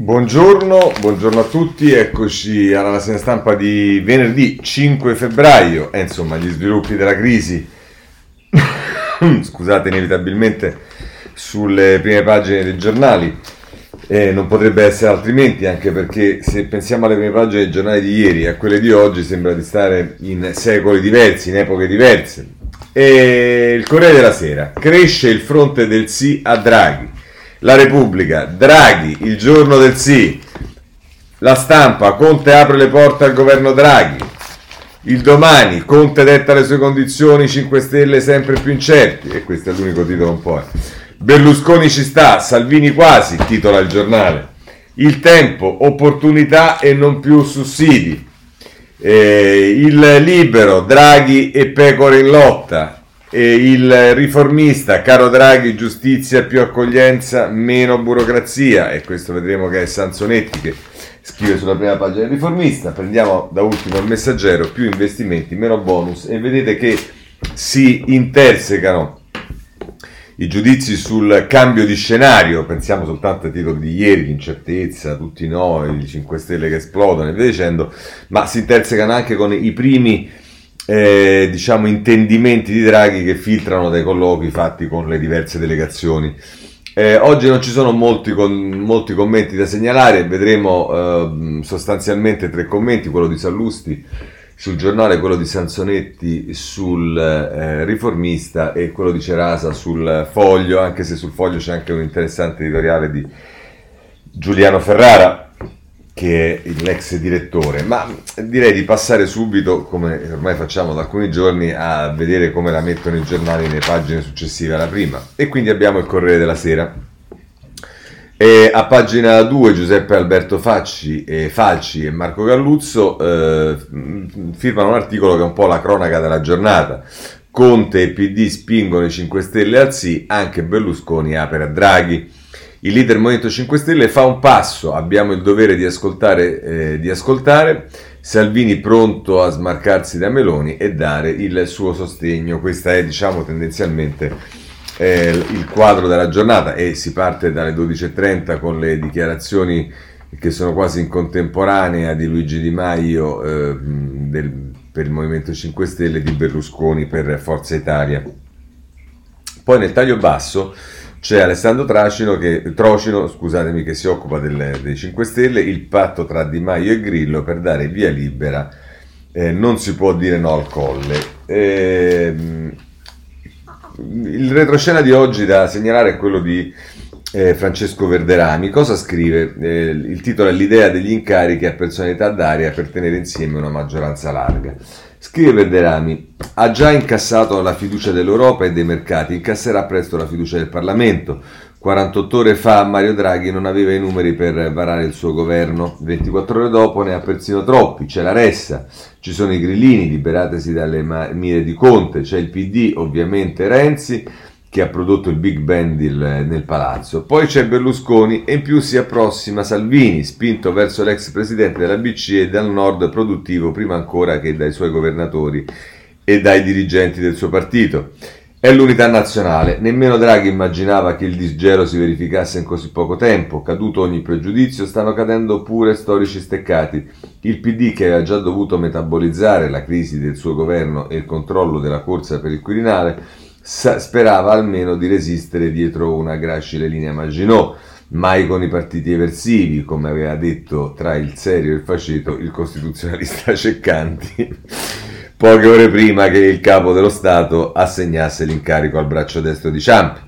Buongiorno, buongiorno a tutti, eccoci alla rassegna stampa di venerdì 5 febbraio e insomma gli sviluppi della crisi, scusate inevitabilmente, sulle prime pagine dei giornali. Eh, non potrebbe essere altrimenti, anche perché se pensiamo alle prime pagine dei giornali di ieri e a quelle di oggi, sembra di stare in secoli diversi, in epoche diverse. E il Corriere della Sera, cresce il fronte del sì a Draghi. La Repubblica, Draghi, il giorno del sì. La stampa, Conte apre le porte al governo Draghi. Il domani, Conte detta le sue condizioni, 5 Stelle sempre più incerti. E questo è l'unico titolo un po'. Eh. Berlusconi ci sta, Salvini quasi, titola il giornale. Il tempo, opportunità e non più sussidi. Eh, il libero, Draghi e pecore in lotta. E il riformista, caro Draghi, giustizia più accoglienza, meno burocrazia. E questo vedremo che è Sansonetti che scrive sulla prima pagina del riformista. Prendiamo da ultimo il messaggero, più investimenti, meno bonus. E vedete che si intersecano i giudizi sul cambio di scenario, pensiamo soltanto ai titoli di ieri, l'incertezza, tutti noi, i 5 Stelle che esplodono e via dicendo, ma si intersecano anche con i primi eh, diciamo, intendimenti di Draghi che filtrano dai colloqui fatti con le diverse delegazioni. Eh, oggi non ci sono molti, con, molti, commenti da segnalare, vedremo eh, sostanzialmente tre commenti, quello di Sallusti sul giornale, quello di Sansonetti sul eh, riformista e quello di Cerasa sul foglio, anche se sul foglio c'è anche un interessante editoriale di Giuliano Ferrara che è l'ex direttore, ma direi di passare subito, come ormai facciamo da alcuni giorni, a vedere come la mettono i giornali nelle pagine successive alla prima. E quindi abbiamo il Corriere della Sera. E a pagina 2 Giuseppe Alberto Facci e Falci e Marco Galluzzo eh, firmano un articolo che è un po' la cronaca della giornata. Conte e PD spingono i 5 Stelle al sì, anche Berlusconi apre a Draghi. Il leader Movimento 5 Stelle fa un passo, abbiamo il dovere di ascoltare, eh, di ascoltare, Salvini pronto a smarcarsi da Meloni e dare il suo sostegno. Questa è diciamo tendenzialmente eh, il quadro della giornata e si parte dalle 12.30 con le dichiarazioni che sono quasi in contemporanea di Luigi Di Maio eh, del, per il Movimento 5 Stelle e di Berlusconi per Forza Italia. Poi nel taglio basso c'è Alessandro Tracino che, Trocino scusatemi, che si occupa del, dei 5 Stelle, il patto tra Di Maio e Grillo per dare via libera, eh, non si può dire no al colle. Eh, il retroscena di oggi da segnalare è quello di eh, Francesco Verderami. Cosa scrive? Eh, il titolo è L'idea degli incarichi a personalità d'aria per tenere insieme una maggioranza larga. Scrive Verderami, ha già incassato la fiducia dell'Europa e dei mercati, incasserà presto la fiducia del Parlamento. 48 ore fa Mario Draghi non aveva i numeri per varare il suo governo, 24 ore dopo ne ha persino troppi, c'è la Ressa, ci sono i grillini, liberatesi dalle mire di Conte, c'è il PD, ovviamente Renzi, che ha prodotto il Big Band nel palazzo. Poi c'è Berlusconi e in più si approssima Salvini, spinto verso l'ex presidente della BCE e dal nord produttivo prima ancora che dai suoi governatori e dai dirigenti del suo partito. È l'unità nazionale. Nemmeno Draghi immaginava che il disgelo si verificasse in così poco tempo. Caduto ogni pregiudizio, stanno cadendo pure storici steccati. Il PD, che aveva già dovuto metabolizzare la crisi del suo governo e il controllo della corsa per il Quirinale, sperava almeno di resistere dietro una gracile linea Maginot, mai con i partiti eversivi, come aveva detto tra il serio e il faceto il costituzionalista Ceccanti, poche ore prima che il capo dello Stato assegnasse l'incarico al braccio destro di Ciampi.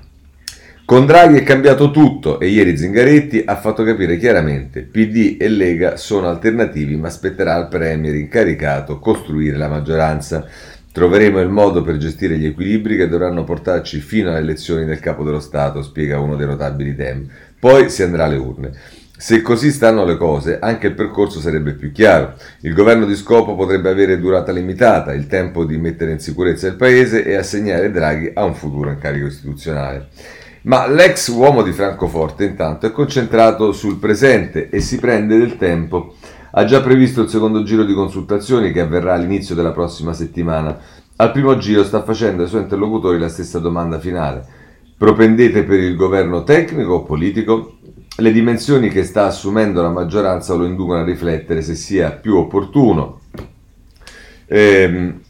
Con Draghi è cambiato tutto e ieri Zingaretti ha fatto capire chiaramente PD e Lega sono alternativi ma spetterà al Premier incaricato costruire la maggioranza. Troveremo il modo per gestire gli equilibri che dovranno portarci fino alle elezioni del capo dello Stato, spiega uno dei notabili temi. Poi si andrà alle urne. Se così stanno le cose, anche il percorso sarebbe più chiaro. Il governo di scopo potrebbe avere durata limitata, il tempo di mettere in sicurezza il paese e assegnare Draghi a un futuro incarico istituzionale. Ma l'ex uomo di Francoforte intanto è concentrato sul presente e si prende del tempo ha già previsto il secondo giro di consultazioni che avverrà all'inizio della prossima settimana. Al primo giro sta facendo ai suoi interlocutori la stessa domanda finale. Propendete per il governo tecnico o politico? le dimensioni che sta assumendo la maggioranza lo inducono a riflettere se sia più opportuno ehm,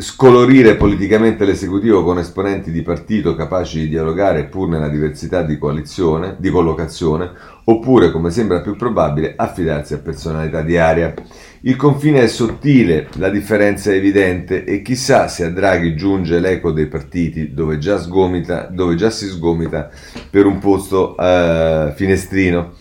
scolorire politicamente l'esecutivo con esponenti di partito capaci di dialogare pur nella diversità di di collocazione, oppure, come sembra più probabile, affidarsi a personalità di area. Il confine è sottile, la differenza è evidente e chissà se a Draghi giunge l'eco dei partiti dove già, sgomita, dove già si sgomita per un posto uh, finestrino.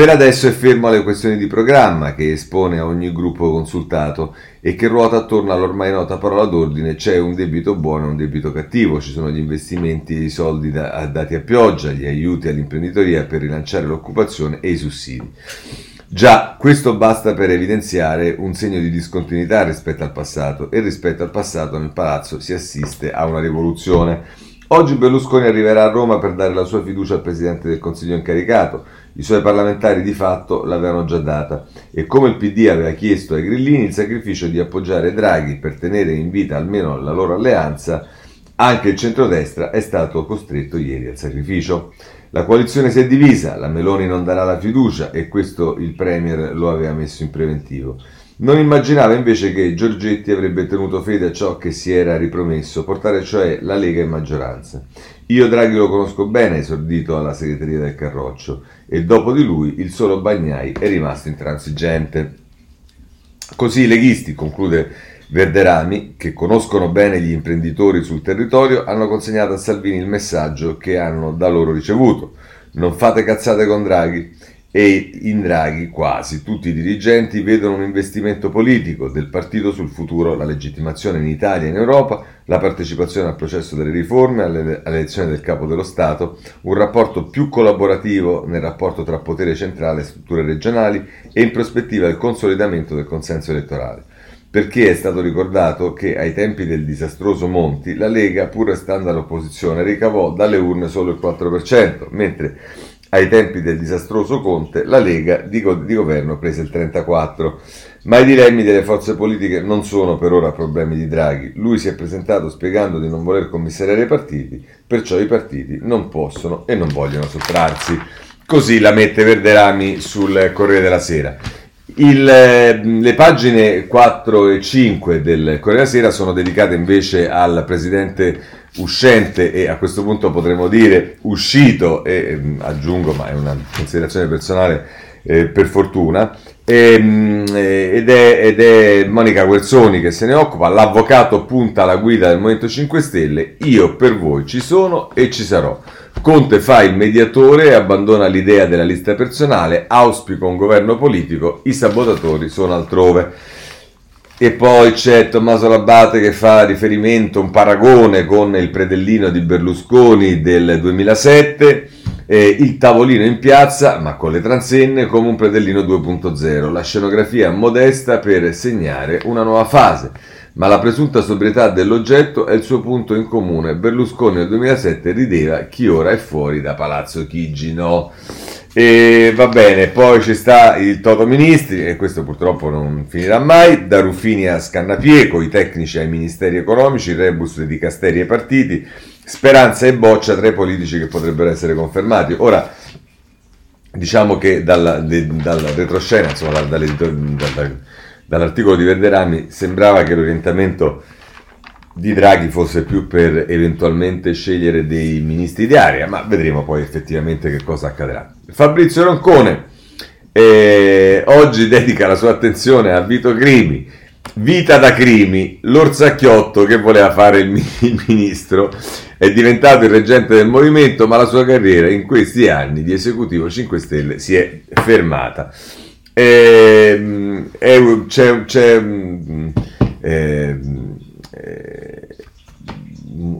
Per adesso è fermo alle questioni di programma che espone a ogni gruppo consultato e che ruota attorno all'ormai nota parola d'ordine c'è un debito buono e un debito cattivo, ci sono gli investimenti e i soldi da, dati a pioggia, gli aiuti all'imprenditoria per rilanciare l'occupazione e i sussidi. Già, questo basta per evidenziare un segno di discontinuità rispetto al passato e rispetto al passato nel palazzo si assiste a una rivoluzione. Oggi Berlusconi arriverà a Roma per dare la sua fiducia al Presidente del Consiglio incaricato, i suoi parlamentari di fatto l'avevano già data e come il PD aveva chiesto ai grillini il sacrificio di appoggiare Draghi per tenere in vita almeno la loro alleanza, anche il centrodestra è stato costretto ieri al sacrificio. La coalizione si è divisa, la Meloni non darà la fiducia e questo il Premier lo aveva messo in preventivo. Non immaginava invece che Giorgetti avrebbe tenuto fede a ciò che si era ripromesso, portare cioè la Lega in maggioranza. Io Draghi lo conosco bene, esordito alla segreteria del Carroccio, e dopo di lui il solo Bagnai è rimasto intransigente. Così i leghisti, conclude Verderami, che conoscono bene gli imprenditori sul territorio, hanno consegnato a Salvini il messaggio che hanno da loro ricevuto. Non fate cazzate con Draghi e in Draghi quasi tutti i dirigenti vedono un investimento politico del partito sul futuro, la legittimazione in Italia e in Europa, la partecipazione al processo delle riforme, alle, elezioni del capo dello Stato, un rapporto più collaborativo nel rapporto tra potere centrale e strutture regionali e in prospettiva il consolidamento del consenso elettorale. Perché è stato ricordato che ai tempi del disastroso Monti la Lega, pur restando all'opposizione, ricavò dalle urne solo il 4%, mentre ai tempi del disastroso Conte, la Lega di, go- di governo prese il 34%. Ma i dilemmi delle forze politiche non sono per ora problemi di Draghi. Lui si è presentato spiegando di non voler commissariare i partiti, perciò i partiti non possono e non vogliono sottrarsi. Così la mette Verderami sul Corriere della Sera. Il, le pagine 4 e 5 del Corriere della Sera sono dedicate invece al presidente uscente e a questo punto potremmo dire uscito, e ehm, aggiungo, ma è una considerazione personale eh, per fortuna, ehm, eh, ed, è, ed, è, Monica Guerzoni che se ne occupa, l'avvocato punta alla guida del Movimento 5 Stelle, io per voi ci sono e ci sarò. Conte fa il mediatore e abbandona l'idea della lista personale, auspico un governo politico, i sabotatori sono altrove. E poi c'è Tommaso Labate che fa riferimento, un paragone con il predellino di Berlusconi del 2007, eh, il tavolino in piazza, ma con le transenne, come un predellino 2.0, la scenografia modesta per segnare una nuova fase. Ma la presunta sobrietà dell'oggetto è il suo punto in comune. Berlusconi nel 2007 rideva chi ora è fuori da Palazzo Chigi, no? E va bene, poi ci sta il Toto Ministri, e questo purtroppo non finirà mai, da Ruffini a Scannapieco, i tecnici ai ministeri economici, il rebus dei dicasteri ai partiti, speranza e boccia tra i politici che potrebbero essere confermati. Ora, diciamo che dalla, dalla retroscena, insomma, dal, dal, dall'articolo di Verderami, sembrava che l'orientamento di Draghi fosse più per eventualmente scegliere dei ministri di area, ma vedremo poi effettivamente che cosa accadrà. Fabrizio Roncone eh, oggi dedica la sua attenzione a Vito Crimi, Vita da Crimi, l'orsacchiotto che voleva fare il, il ministro, è diventato il reggente del movimento, ma la sua carriera in questi anni di esecutivo 5 Stelle si è fermata. Eh, c'è, c'è eh,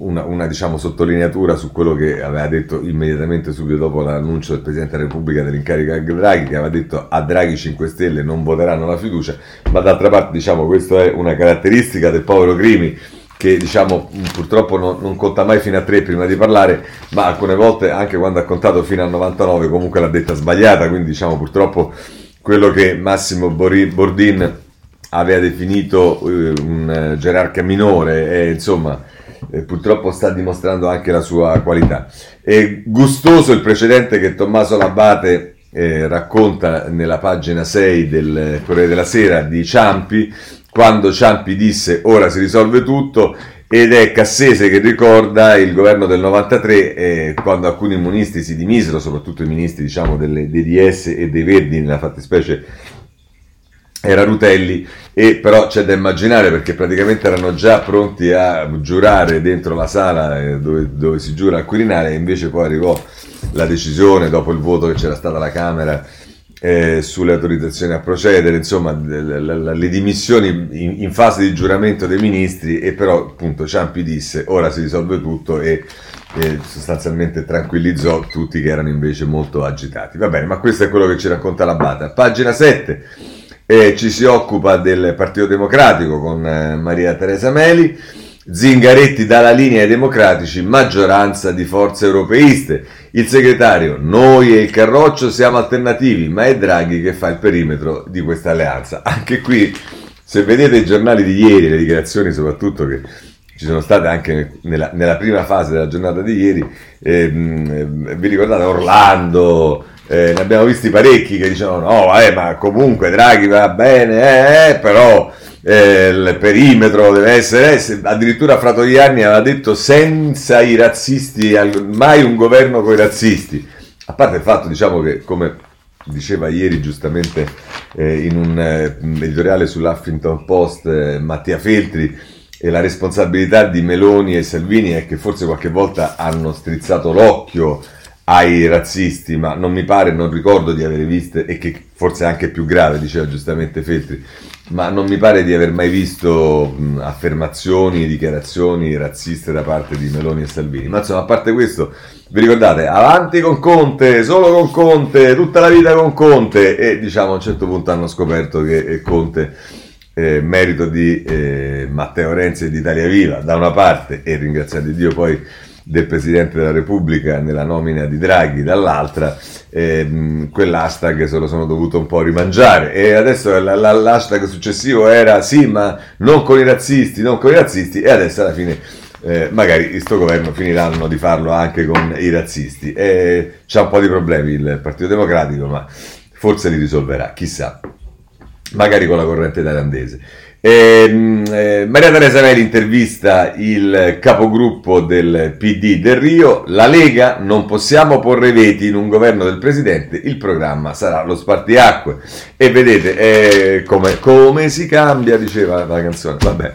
una, una diciamo, sottolineatura su quello che aveva detto immediatamente subito dopo l'annuncio del Presidente della Repubblica dell'incarico Draghi, che aveva detto a Draghi 5 Stelle non voteranno la fiducia, ma d'altra parte diciamo questa è una caratteristica del povero Crimi che diciamo purtroppo non, non, conta mai fino a 3 prima di parlare, ma alcune volte anche quando ha contato fino a 99 comunque l'ha detta sbagliata, quindi diciamo purtroppo quello che Massimo Bordin aveva definito uh, un uh, gerarca minore e insomma eh, purtroppo sta dimostrando anche la sua qualità. È gustoso il precedente che Tommaso Labate eh, racconta nella pagina 6 del Corriere della Sera di Ciampi, quando Ciampi disse ora si risolve tutto ed è Cassese che ricorda il governo del 93 eh, quando alcuni ministri si dimisero, soprattutto i ministri diciamo, delle, dei DS e dei Verdi nella fattispecie era Rutelli e però c'è da immaginare perché praticamente erano già pronti a giurare dentro la sala eh, dove, dove, si giura al Quirinale e invece poi arrivò la decisione dopo il voto che c'era stata alla Camera eh, sulle autorizzazioni a procedere, insomma le, le, le dimissioni in, in, fase di giuramento dei ministri e però appunto Ciampi disse ora si risolve tutto e, e sostanzialmente tranquillizzò tutti che erano invece molto agitati. Va bene, ma questo è quello che ci racconta la Bata. Pagina 7 e ci si occupa del Partito Democratico con eh, Maria Teresa Meli. Zingaretti dalla linea ai democratici, maggioranza di forze europeiste. Il segretario, noi e il Carroccio siamo alternativi, ma è Draghi che fa il perimetro di questa alleanza. Anche qui, se vedete i giornali di ieri, le dichiarazioni soprattutto che ci sono state anche nella, nella prima fase della giornata di ieri, ehm, vi ricordate Orlando, eh, ne abbiamo visti parecchi che dicevano no, eh, ma comunque Draghi va bene, eh, eh però eh, il perimetro deve essere, eh, addirittura Fratoianni aveva detto senza i razzisti, mai un governo con i razzisti, a parte il fatto diciamo che come diceva ieri giustamente eh, in un editoriale sull'Huffington Post Mattia Feltri, e la responsabilità di Meloni e Salvini è che forse qualche volta hanno strizzato l'occhio ai razzisti, ma non mi pare, non ricordo di aver visto, e che forse è anche più grave, diceva giustamente Feltri, ma non mi pare di aver mai visto mh, affermazioni, dichiarazioni razziste da parte di Meloni e Salvini. Ma insomma, a parte questo, vi ricordate, avanti con Conte, solo con Conte, tutta la vita con Conte, e diciamo a un certo punto hanno scoperto che eh, Conte... Eh, merito di eh, Matteo Renzi e di Italia Viva da una parte e ringraziate Dio poi del Presidente della Repubblica nella nomina di Draghi dall'altra, ehm, quell'hashtag se lo sono dovuto un po' rimangiare e adesso la, la, l'hashtag successivo era sì ma non con i razzisti, non con i razzisti e adesso alla fine eh, magari questo governo finiranno di farlo anche con i razzisti. E c'ha un po' di problemi il Partito Democratico ma forse li risolverà, chissà, magari con la corrente thailandese. Eh, eh, Maria Teresa Meli intervista il capogruppo del PD del Rio, la Lega non possiamo porre veti in un governo del Presidente, il programma sarà lo spartiacque. E vedete eh, come, come, si cambia, diceva la canzone.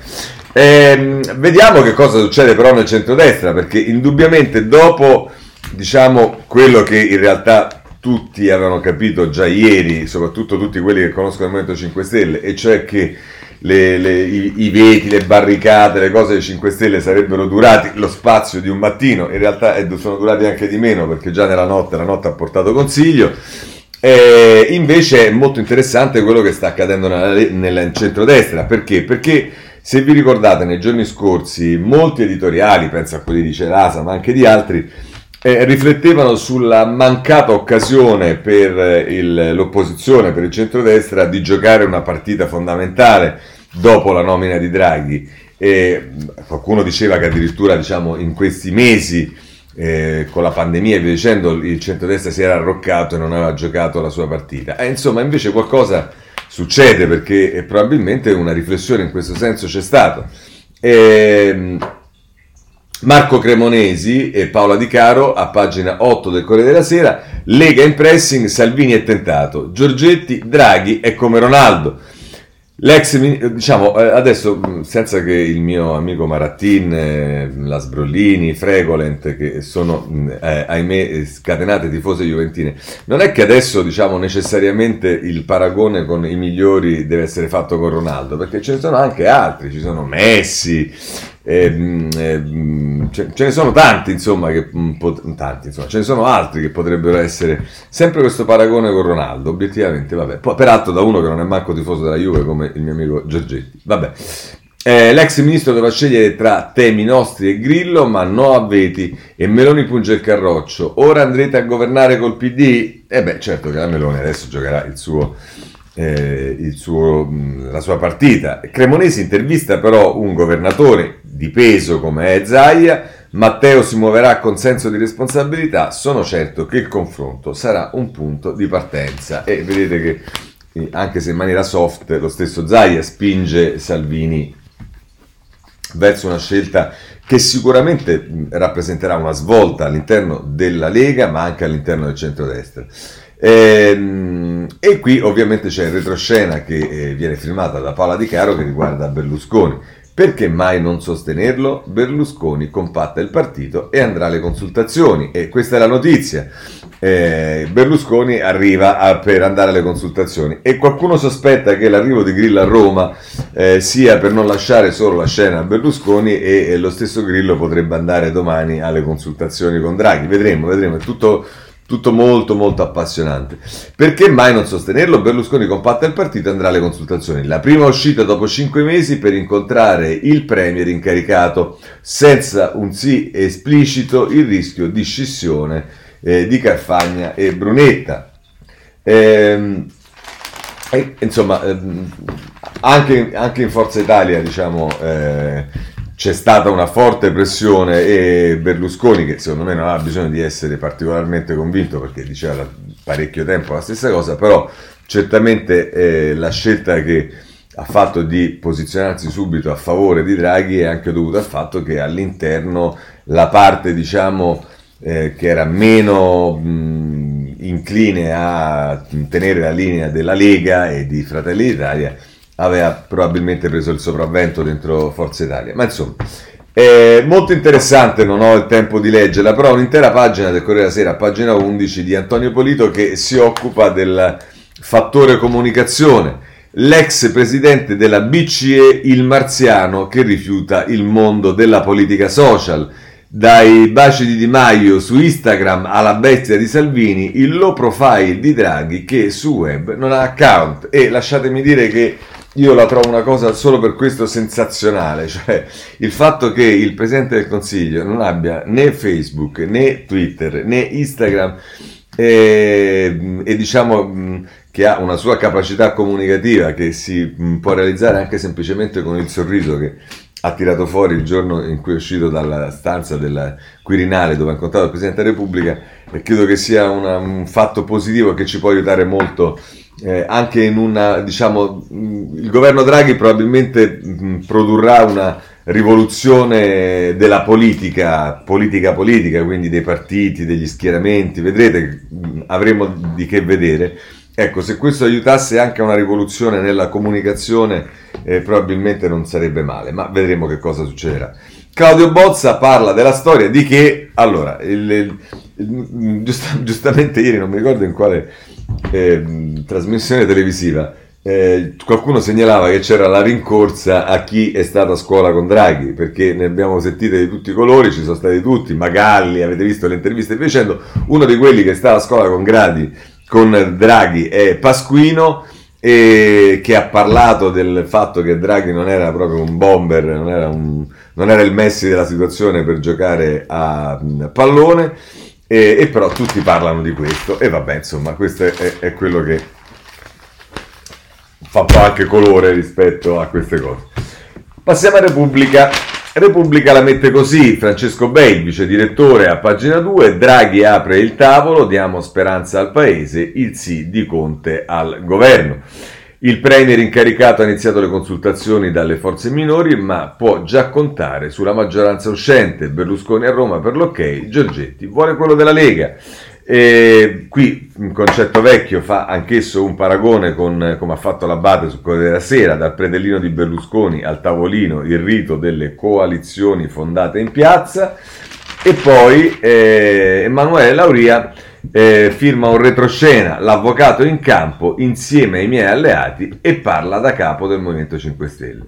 Ehm, vediamo che cosa succede però nel centrodestra, perché indubbiamente dopo diciamo quello che in realtà tutti avevano capito già ieri, soprattutto tutti quelli che conoscono il Movimento 5 Stelle, e cioè che le, le, i, i, veti, le barricate, le cose dei 5 Stelle sarebbero durati lo spazio di un mattino, in realtà eh, sono durati anche di meno perché già nella notte la notte ha portato consiglio. Eh, invece è molto interessante quello che sta accadendo nella, nel centrodestra, perché? Perché se vi ricordate nei giorni scorsi molti editoriali, penso a quelli di Cerasa ma anche di altri, eh, riflettevano sulla mancata occasione per il, l'opposizione, per il centrodestra, di giocare una partita fondamentale dopo la nomina di Draghi. E qualcuno diceva che addirittura diciamo, in questi mesi eh, con la pandemia e via dicendo il centrodestra si era arroccato e non aveva giocato la sua partita. Eh, insomma, invece qualcosa succede perché eh, probabilmente una riflessione in questo senso c'è stata. E, Marco Cremonesi e Paola Di Caro a pagina 8 del Corriere della Sera, Lega in pressing, Salvini è tentato, Giorgetti, Draghi è come Ronaldo. L'ex, diciamo, eh, adesso senza che il mio amico Marattin, eh, la Sbrollini, Fregolent, che sono, eh, ahimè, scatenate tifose juventine, non è che adesso, diciamo, necessariamente il paragone con i migliori deve essere fatto con Ronaldo, perché ce ne sono anche altri, ci sono Messi, eh, eh, ce, ce, ne sono tanti, insomma, che, pot- tanti, insomma, ce ne sono altri che potrebbero essere sempre questo paragone con Ronaldo, obiettivamente, vabbè. Poi, peraltro da uno che non è manco tifoso della Juve come il mio amico Giorgetti. Vabbè. Eh, l'ex ministro dovrà scegliere tra temi nostri e Grillo, ma no a veti e Meloni punge il carroccio. Ora andrete a governare col PD? Eh beh, certo che la Meloni adesso giocherà il suo eh, il suo, la sua partita. Cremonesi intervista però un governatore di peso come è Zaia, Matteo si muoverà con senso di responsabilità, sono certo che il confronto sarà un punto di partenza e vedete che anche se in maniera soft lo stesso Zaia spinge Salvini verso una scelta che sicuramente rappresenterà una svolta all'interno della Lega ma anche all'interno del centrodestra. E, ehm, e qui ovviamente c'è il retroscena che eh, viene filmata da Paola Di Caro che riguarda Berlusconi. Perché mai non sostenerlo? Berlusconi compatta il partito e andrà alle consultazioni. E questa è la notizia. Eh, Berlusconi arriva a, per andare alle consultazioni e qualcuno sospetta che l'arrivo di Grillo a Roma eh, sia per non lasciare solo la scena a Berlusconi e, e lo stesso Grillo potrebbe andare domani alle consultazioni con Draghi. Vedremo, vedremo. È tutto tutto molto molto appassionante. Perché mai non sostenerlo? Berlusconi compatta il partito e andrà alle consultazioni. La prima uscita dopo cinque mesi per incontrare il premier incaricato, senza un sì esplicito, il rischio di scissione eh, di Carfagna e Brunetta. Ehm, e, insomma, ehm, anche, anche, in Forza Italia, diciamo, eh, c'è stata una forte pressione e Berlusconi, che secondo me non ha bisogno di essere particolarmente convinto perché diceva da parecchio tempo la stessa cosa, però certamente eh, la scelta che ha fatto di posizionarsi subito a favore di Draghi è anche dovuta al fatto che all'interno la parte diciamo eh, che era meno mh, incline a tenere la linea della Lega e di Fratelli d'Italia aveva probabilmente preso il sopravvento dentro Forza Italia. Ma insomma, è molto interessante, non ho il tempo di leggerla, però un'intera pagina del Corriere della Sera, pagina 11 di Antonio Polito, che si occupa del fattore comunicazione. L'ex presidente della BCE, il marziano, che rifiuta il mondo della politica social. Dai baci di Di Maio su Instagram alla bestia di Salvini, il low profile di Draghi che su web non ha account. E lasciatemi dire che io la trovo una cosa solo per questo sensazionale, cioè il fatto che il Presidente del Consiglio non abbia né Facebook né Twitter né Instagram e, e diciamo che ha una sua capacità comunicativa che si può realizzare anche semplicemente con il sorriso che ha tirato fuori il giorno in cui è uscito dalla stanza del Quirinale dove ha incontrato il Presidente della Repubblica e credo che sia una, un fatto positivo che ci può aiutare molto eh, anche in una, diciamo, il governo Draghi probabilmente mh, produrrà una rivoluzione della politica, politica politica, quindi dei partiti, degli schieramenti, vedrete, mh, avremo di che vedere. Ecco, se questo aiutasse anche a una rivoluzione nella comunicazione, eh, probabilmente non sarebbe male, ma vedremo che cosa succederà. Claudio Bozza parla della storia di che, allora, il, il, il, giust, giustamente ieri non mi ricordo in quale eh, trasmissione televisiva, eh, qualcuno segnalava che c'era la rincorsa a chi è stato a scuola con Draghi, perché ne abbiamo sentite di tutti i colori, ci sono stati tutti, Magalli, avete visto le interviste e via dicendo, uno di quelli che sta a scuola con, Gradi, con Draghi è Pasquino, e che ha parlato del fatto che Draghi non era proprio un bomber, non era, un, non era il Messi della situazione per giocare a pallone e, e, però tutti parlano di questo e vabbè insomma questo è, è, quello che fa un po' anche colore rispetto a queste cose. Passiamo a Repubblica Repubblica la mette così Francesco Bei, vice direttore a pagina 2 Draghi apre il tavolo diamo speranza al paese il sì di Conte al governo il Premier incaricato ha iniziato le consultazioni dalle forze minori, ma può già contare sulla maggioranza uscente. Berlusconi a Roma per l'ok, Giorgetti vuole quello della Lega. E qui un concetto vecchio fa anch'esso un paragone con come ha fatto l'Abate su Corriere della Sera, dal predellino di Berlusconi al tavolino, il rito delle coalizioni fondate in piazza. E poi eh, Emanuele Lauria eh, firma un retroscena, l'avvocato in campo insieme ai miei alleati e parla da capo del Movimento 5 Stelle.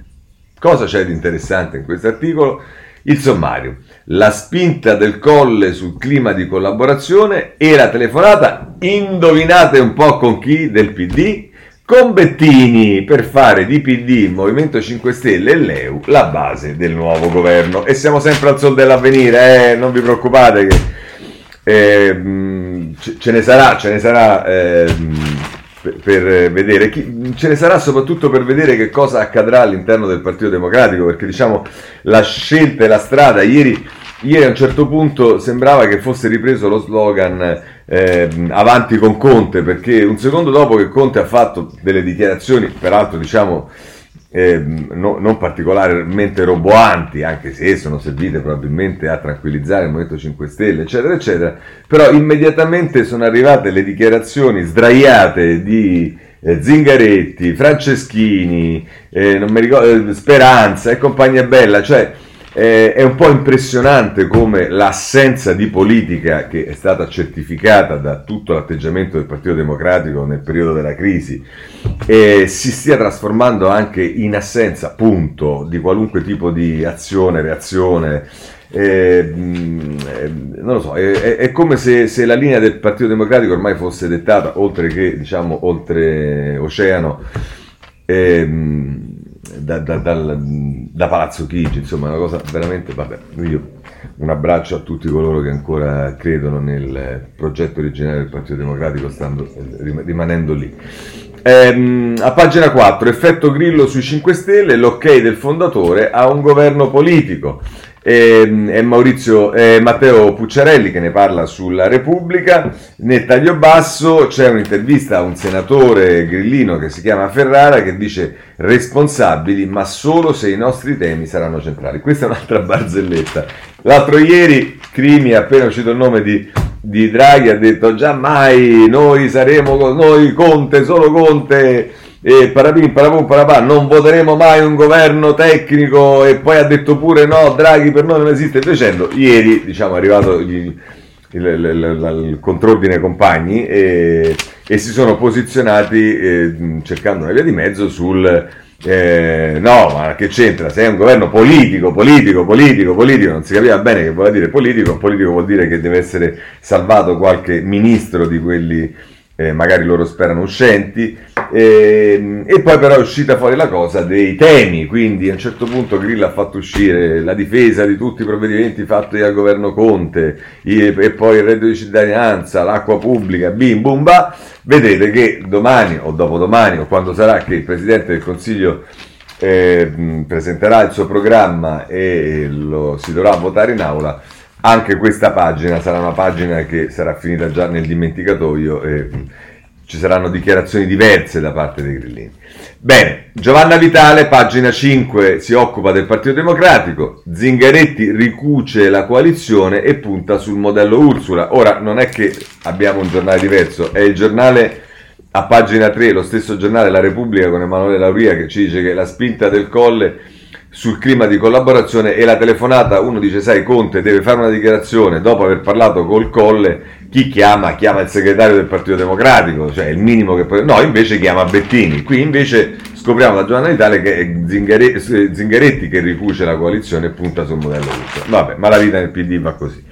Cosa c'è di interessante in questo articolo? Il sommario. La spinta del colle sul clima di collaborazione era telefonata, indovinate un po' con chi del PD? Con Bettini per fare di PD, Movimento 5 Stelle e l'EU la base del nuovo governo. E siamo sempre al sol dell'avvenire, eh? non vi preoccupate che... Eh, ce ne sarà, ce ne sarà eh, per, per vedere, chi, ce ne sarà soprattutto per vedere che cosa accadrà all'interno del Partito Democratico, perché diciamo la scelta e la strada, ieri, ieri a un certo punto sembrava che fosse ripreso lo slogan eh, avanti con Conte, perché un secondo dopo che Conte ha fatto delle dichiarazioni, peraltro diciamo eh, no, non particolarmente roboanti, anche se sono servite probabilmente a tranquillizzare il Movimento 5 Stelle, eccetera, eccetera, però immediatamente sono arrivate le dichiarazioni sdraiate di eh, Zingaretti, Franceschini, eh, ricordo, Speranza e compagnia bella, cioè eh, è un po' impressionante come l'assenza di politica che è stata certificata da tutto l'atteggiamento del Partito Democratico nel periodo della crisi eh, si stia trasformando anche in assenza, appunto, di qualunque tipo di azione, reazione. Eh, non lo so, è, è come se, se, la linea del Partito Democratico ormai fosse dettata, oltre che diciamo oltre oceano, ehm, da, da, da, da, Palazzo Chigi, insomma, una cosa veramente, vabbè, io un abbraccio a tutti coloro che ancora credono nel progetto originale del Partito Democratico, stando, rimanendo lì. Ehm, a pagina 4, effetto Grillo sui 5 Stelle, l'ok del fondatore a un governo politico e, ehm, e Maurizio, eh, Matteo Pucciarelli che ne parla sulla Repubblica. Nel taglio basso c'è un'intervista a un senatore grillino che si chiama Ferrara che dice responsabili ma solo se i nostri temi saranno centrali. Questa è un'altra barzelletta. L'altro ieri Crimi, appena uscito il nome di, di Draghi, ha detto già mai noi saremo noi Conte, solo Conte e parapim, parapum, parapà, non voteremo mai un governo tecnico e poi ha detto pure no, Draghi per noi non esiste, dicendo ieri diciamo è arrivato il, il, il, il contrordine compagni e, e, si sono posizionati eh, cercando una via di mezzo sul eh, no, ma che c'entra? Se è un governo politico, politico, politico, politico, non si capiva bene che vuol dire politico, politico vuol dire che deve essere salvato qualche ministro di quelli eh, magari loro sperano uscenti, e, e, poi però è uscita fuori la cosa dei temi, quindi a un certo punto Grillo ha fatto uscire la difesa di tutti i provvedimenti fatti dal governo Conte, e, e poi il reddito di cittadinanza, l'acqua pubblica, bim bum ba, vedete che domani o dopodomani o quando sarà che il Presidente del Consiglio eh, presenterà il suo programma e lo si dovrà votare in aula, anche questa pagina sarà una pagina che sarà finita già nel dimenticatoio e ci saranno dichiarazioni diverse da parte dei grillini. Bene, Giovanna Vitale, pagina 5, si occupa del Partito Democratico, Zingaretti ricuce la coalizione e punta sul modello Ursula. Ora, non è che abbiamo un giornale diverso, è il giornale a pagina 3, lo stesso giornale La Repubblica con Emanuele Lauria che ci dice che la spinta del colle sul clima di collaborazione e la telefonata, uno dice sai Conte deve fare una dichiarazione dopo aver parlato col Colle, chi chiama? Chiama il segretario del Partito Democratico, cioè il minimo che poi... No, invece chiama Bettini, qui invece scopriamo da Giovanna d'Italia che è Zingare... Zingaretti che ricuce la coalizione e punta sul modello russo. Vabbè, ma la vita nel PD va così.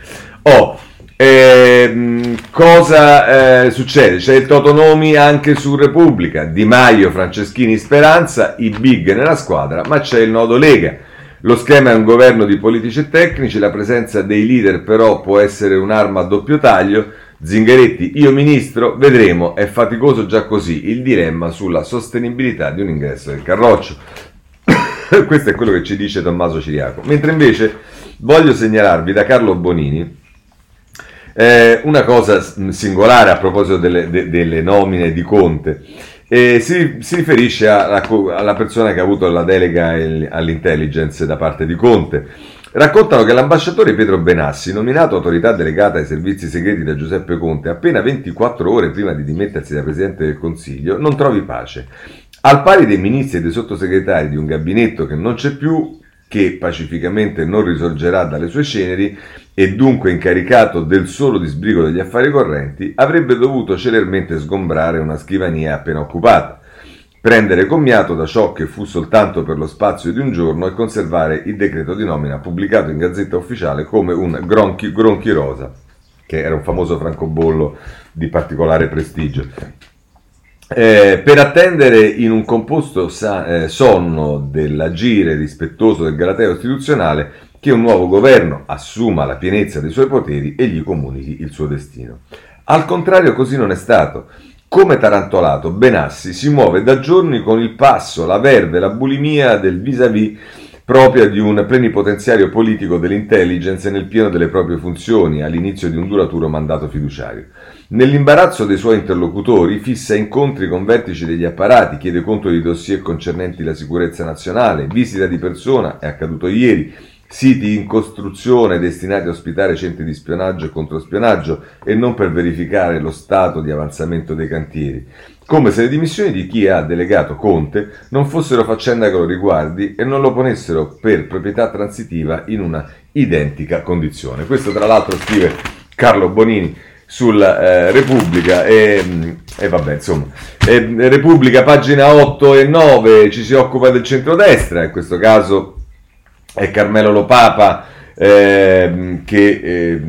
Oh, eh, cosa eh, succede? C'è il Totonomi anche su Repubblica, Di Maio, Franceschini, Speranza, i big nella squadra, ma c'è il nodo Lega. Lo schema è un governo di politici e tecnici, la presenza dei leader però può essere un'arma a doppio taglio. Zingaretti, io ministro, vedremo, è faticoso già così il dilemma sulla sostenibilità di un ingresso del Carroccio. Questo è quello che ci dice Tommaso Ciriaco. Mentre invece voglio segnalarvi da Carlo Bonini eh, una cosa singolare a proposito delle, de, delle nomine di Conte. Eh, si, si, riferisce alla, alla, persona che ha avuto la delega all'intelligence da parte di Conte. Raccontano che l'ambasciatore Pietro Benassi, nominato autorità delegata ai servizi segreti da Giuseppe Conte appena 24 ore prima di dimettersi da Presidente del Consiglio, non trovi pace. Al pari dei ministri e dei sottosegretari di un gabinetto che non c'è più, che pacificamente non risorgerà dalle sue ceneri e dunque incaricato del solo disbrigo degli affari correnti, avrebbe dovuto celermente sgombrare una scrivania appena occupata, prendere commiato da ciò che fu soltanto per lo spazio di un giorno e conservare il decreto di nomina pubblicato in gazzetta ufficiale come un gronchi, gronchi rosa, che era un famoso francobollo di particolare prestigio. Eh, per attendere in un composto sa- eh, sonno dell'agire rispettoso del galateo istituzionale che un nuovo governo assuma la pienezza dei suoi poteri e gli comunichi il suo destino. Al contrario così non è stato. Come tarantolato, Benassi si muove da giorni con il passo, la verve, la bulimia del vis-à-vis propria di un plenipotenziario politico dell'intelligence nel pieno delle proprie funzioni all'inizio di un duraturo mandato fiduciario. Nell'imbarazzo dei suoi interlocutori fissa incontri con vertici degli apparati, chiede conto di dossier concernenti la sicurezza nazionale, visita di persona, è accaduto ieri, siti in costruzione destinati a ospitare centri di spionaggio e controspionaggio e non per verificare lo stato di avanzamento dei cantieri, come se le dimissioni di chi ha delegato Conte non fossero faccenda che lo riguardi e non lo ponessero per proprietà transitiva in una identica condizione. Questo tra l'altro scrive Carlo Bonini sulla eh, Repubblica e, mm, e, vabbè insomma eh, Repubblica pagina 8 e 9 ci si occupa del centrodestra in questo caso è Carmelo Lopapa eh, che eh,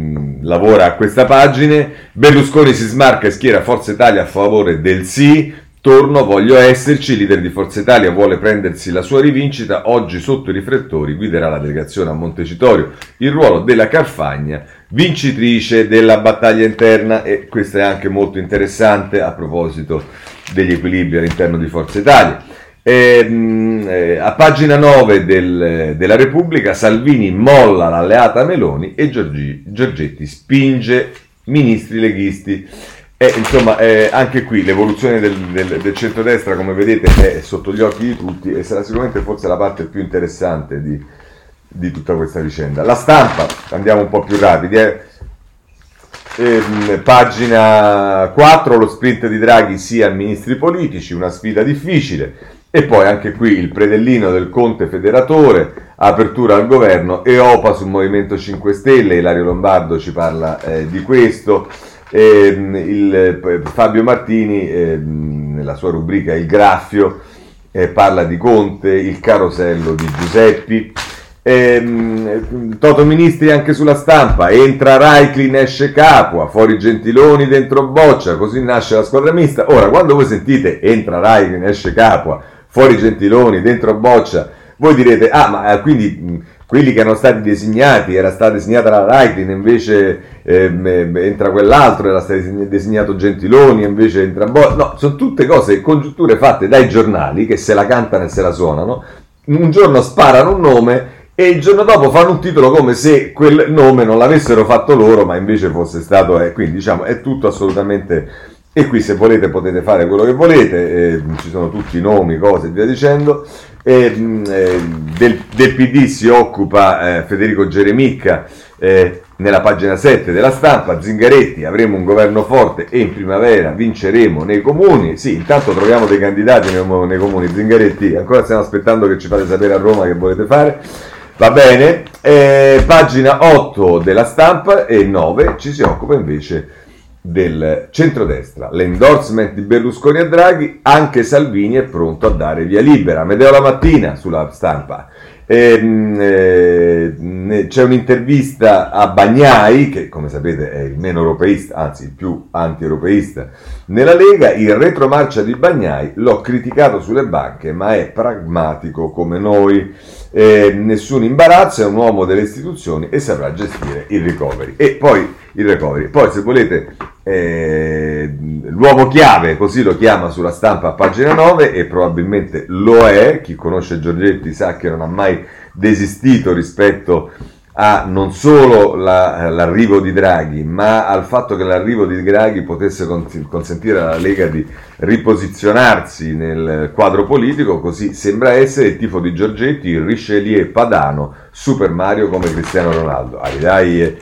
lavora a questa pagina. Berlusconi si smarca e schiera Forza Italia a favore del sì. Torno, voglio esserci. Il leader di Forza Italia vuole prendersi la sua rivincita. Oggi, sotto i riflettori, guiderà la delegazione a Montecitorio. Il ruolo della Carfagna, vincitrice della battaglia interna. E questo è anche molto interessante a proposito degli equilibri all'interno di Forza Italia. E, eh, a pagina 9 del, della Repubblica Salvini molla l'alleata Meloni e Giorgi, Giorgetti spinge ministri leghisti. E, insomma, eh, anche qui l'evoluzione del, del, del centrodestra, come vedete, è sotto gli occhi di tutti e sarà sicuramente forse la parte più interessante di, di tutta questa vicenda. La stampa, andiamo un po' più rapidi. Eh. Eh, pagina 4, lo sprint di Draghi sia ministri politici, una sfida difficile. E poi anche qui il predellino del Conte federatore, apertura al governo e OPA sul Movimento 5 Stelle, Ilario Lombardo ci parla eh, di questo. E, il, eh, Fabio Martini, eh, nella sua rubrica Il Graffio, eh, parla di Conte, il carosello di Giuseppi. E, Toto Ministri anche sulla stampa, entra Raiklin, esce Capua, fuori Gentiloni, dentro Boccia, così nasce la squadra mista. Ora, quando voi sentite entra Raiklin, esce Capua, fuori Gentiloni, dentro Boccia, voi direte, ah ma eh, quindi mh, quelli che erano stati designati, era stata designata la Raiklin, invece ehm, entra quell'altro, era stato designato Gentiloni, invece entra Boccia, no, sono tutte cose, congiunture fatte dai giornali che se la cantano e se la suonano, un giorno sparano un nome e il giorno dopo fanno un titolo come se quel nome non l'avessero fatto loro, ma invece fosse stato, eh, quindi diciamo è tutto assolutamente e qui se volete potete fare quello che volete, eh, ci sono tutti i nomi, cose e via dicendo. Mm, eh, del, del, PD si occupa eh, Federico Geremicca eh, nella pagina 7 della stampa, Zingaretti, avremo un governo forte e in primavera vinceremo nei comuni. Sì, intanto troviamo dei candidati nei, nei comuni, Zingaretti, ancora stiamo aspettando che ci fate sapere a Roma che volete fare. Va bene, eh, pagina 8 della stampa e 9 ci si occupa invece del centrodestra. L'endorsement di Berlusconi a Draghi, anche Salvini è pronto a dare via libera. Medeo la mattina sulla stampa. E, ehm, eh, c'è un'intervista a Bagnai, che come sapete è il meno europeista, anzi il più anti-europeista nella Lega. Il retromarcia di Bagnai l'ho criticato sulle banche, ma è pragmatico come noi. Eh, nessun imbarazzo, è un uomo delle istituzioni e saprà gestire il recovery. E poi il recovery. Poi se volete eh, l'uomo chiave, così lo chiama sulla stampa a pagina 9 e probabilmente lo è, chi conosce Giorgetti sa che non ha mai desistito rispetto a non solo la, l'arrivo di Draghi, ma al fatto che l'arrivo di Draghi potesse consentire alla Lega di riposizionarsi nel quadro politico, così sembra essere il tifo di Giorgetti, il Richelieu padano, Super Mario come Cristiano Ronaldo. Aridai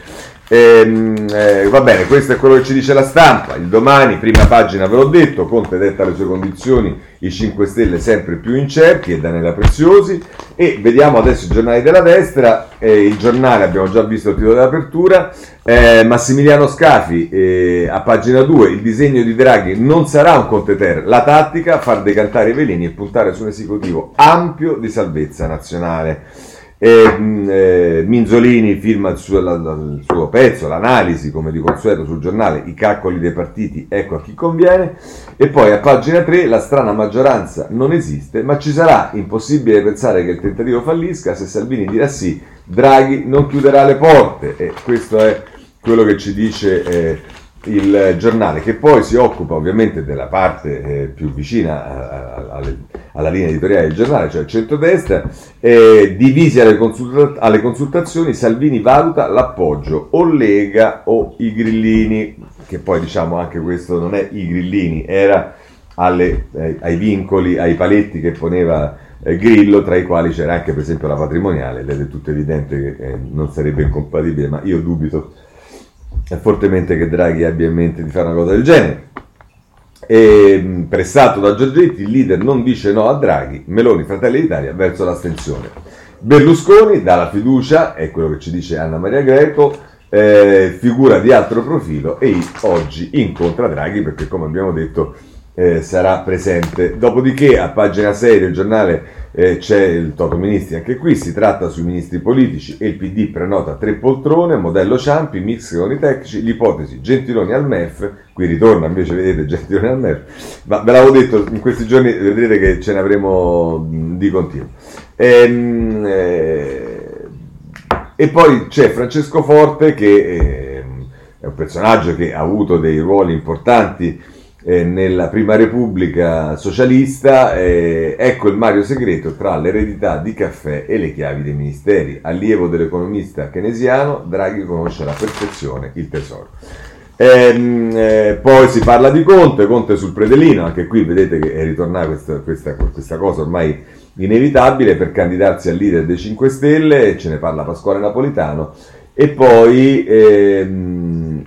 Ehm, eh, va bene, questo è quello che ci dice la stampa. Il domani, prima pagina, ve l'ho detto, Conte detta le sue condizioni, i 5 Stelle sempre più incerti e Daniela Preziosi. E vediamo adesso i giornali della destra. Eh, il giornale, abbiamo già visto il titolo dell'apertura. Eh, Massimiliano Scafi, eh, a pagina 2, il disegno di Draghi non sarà un Conte Ter. La tattica, far decantare i veleni e puntare su un esecutivo ampio di salvezza nazionale. E, eh, Minzolini firma il suo, la, il suo, pezzo, l'analisi come di consueto sul giornale, i calcoli dei partiti, ecco a chi conviene. E poi a pagina 3 la strana maggioranza non esiste, ma ci sarà impossibile pensare che il tentativo fallisca se Salvini dirà sì, Draghi non chiuderà le porte. E questo è quello che ci dice eh, il giornale che poi si occupa ovviamente della parte eh, più vicina a, a, alle, alla linea editoriale del giornale, cioè il centrodestra, eh, divisi alle, consulta- alle, consultazioni, Salvini valuta l'appoggio o Lega o i grillini, che poi diciamo anche questo non è i grillini, era alle, eh, ai vincoli, ai paletti che poneva eh, Grillo, tra i quali c'era anche per esempio la patrimoniale, ed è tutto evidente che eh, non sarebbe incompatibile, ma io dubito fortemente che Draghi abbia in mente di fare una cosa del genere. E, pressato da Giorgetti, il leader non dice no a Draghi, Meloni, Fratelli d'Italia verso l'astensione. Berlusconi dà la fiducia, è quello che ci dice Anna Maria Greco, eh, figura di altro profilo e oggi incontra Draghi perché come abbiamo detto eh, sarà presente. Dopodiché a pagina 6 del giornale eh, c'è il Toto Ministri, anche qui si tratta sui ministri politici e il PD prenota tre poltrone, modello Ciampi, mix con i tecnici, l'ipotesi Gentiloni al MEF, qui ritorna invece vedete Gentiloni al MEF, ma ve l'avevo detto in questi giorni vedrete che ce ne avremo di continuo. Ehm, eh, e poi c'è Francesco Forte che eh, è un personaggio che ha avuto dei ruoli importanti eh, nella prima repubblica socialista, eh, ecco il Mario segreto tra l'eredità di caffè e le chiavi dei ministeri. Allievo dell'economista keynesiano, Draghi conosce alla perfezione il tesoro. Ehm, eh, poi si parla di Conte, Conte sul predelino, anche qui vedete che è ritornata questa, questa, questa cosa ormai inevitabile per candidarsi al leader dei 5 Stelle, ce ne parla Pasquale Napolitano, e poi ehm,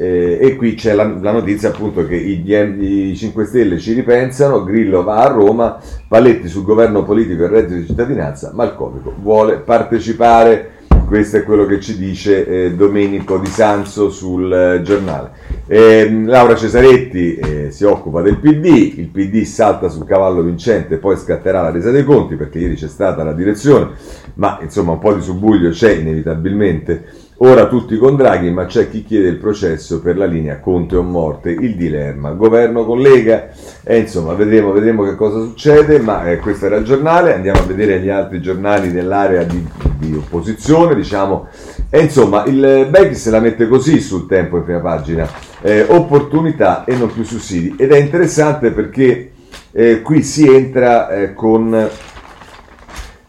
eh, e qui c'è la, la, notizia appunto che i, i 5 Stelle ci ripensano, Grillo va a Roma, Paletti sul governo politico e reddito di cittadinanza, Malcovico vuole partecipare, questo è quello che ci dice eh, Domenico Di Sanzo sul eh, giornale. Eh, Laura Cesaretti eh, si occupa del PD, il PD salta sul cavallo vincente, poi scatterà la resa dei conti perché ieri c'è stata la direzione, ma insomma un po' di subbuglio c'è inevitabilmente Ora tutti con Draghi, ma c'è chi chiede il processo per la linea Conte o morte, il dilemma. Governo collega, e insomma vedremo, vedremo che cosa succede, ma eh, questo era il giornale, andiamo a vedere gli altri giornali nell'area di, di opposizione, diciamo. E insomma, il Becchi se la mette così sul tempo in prima pagina, eh, opportunità e non più sussidi. Ed è interessante perché eh, qui si entra eh, con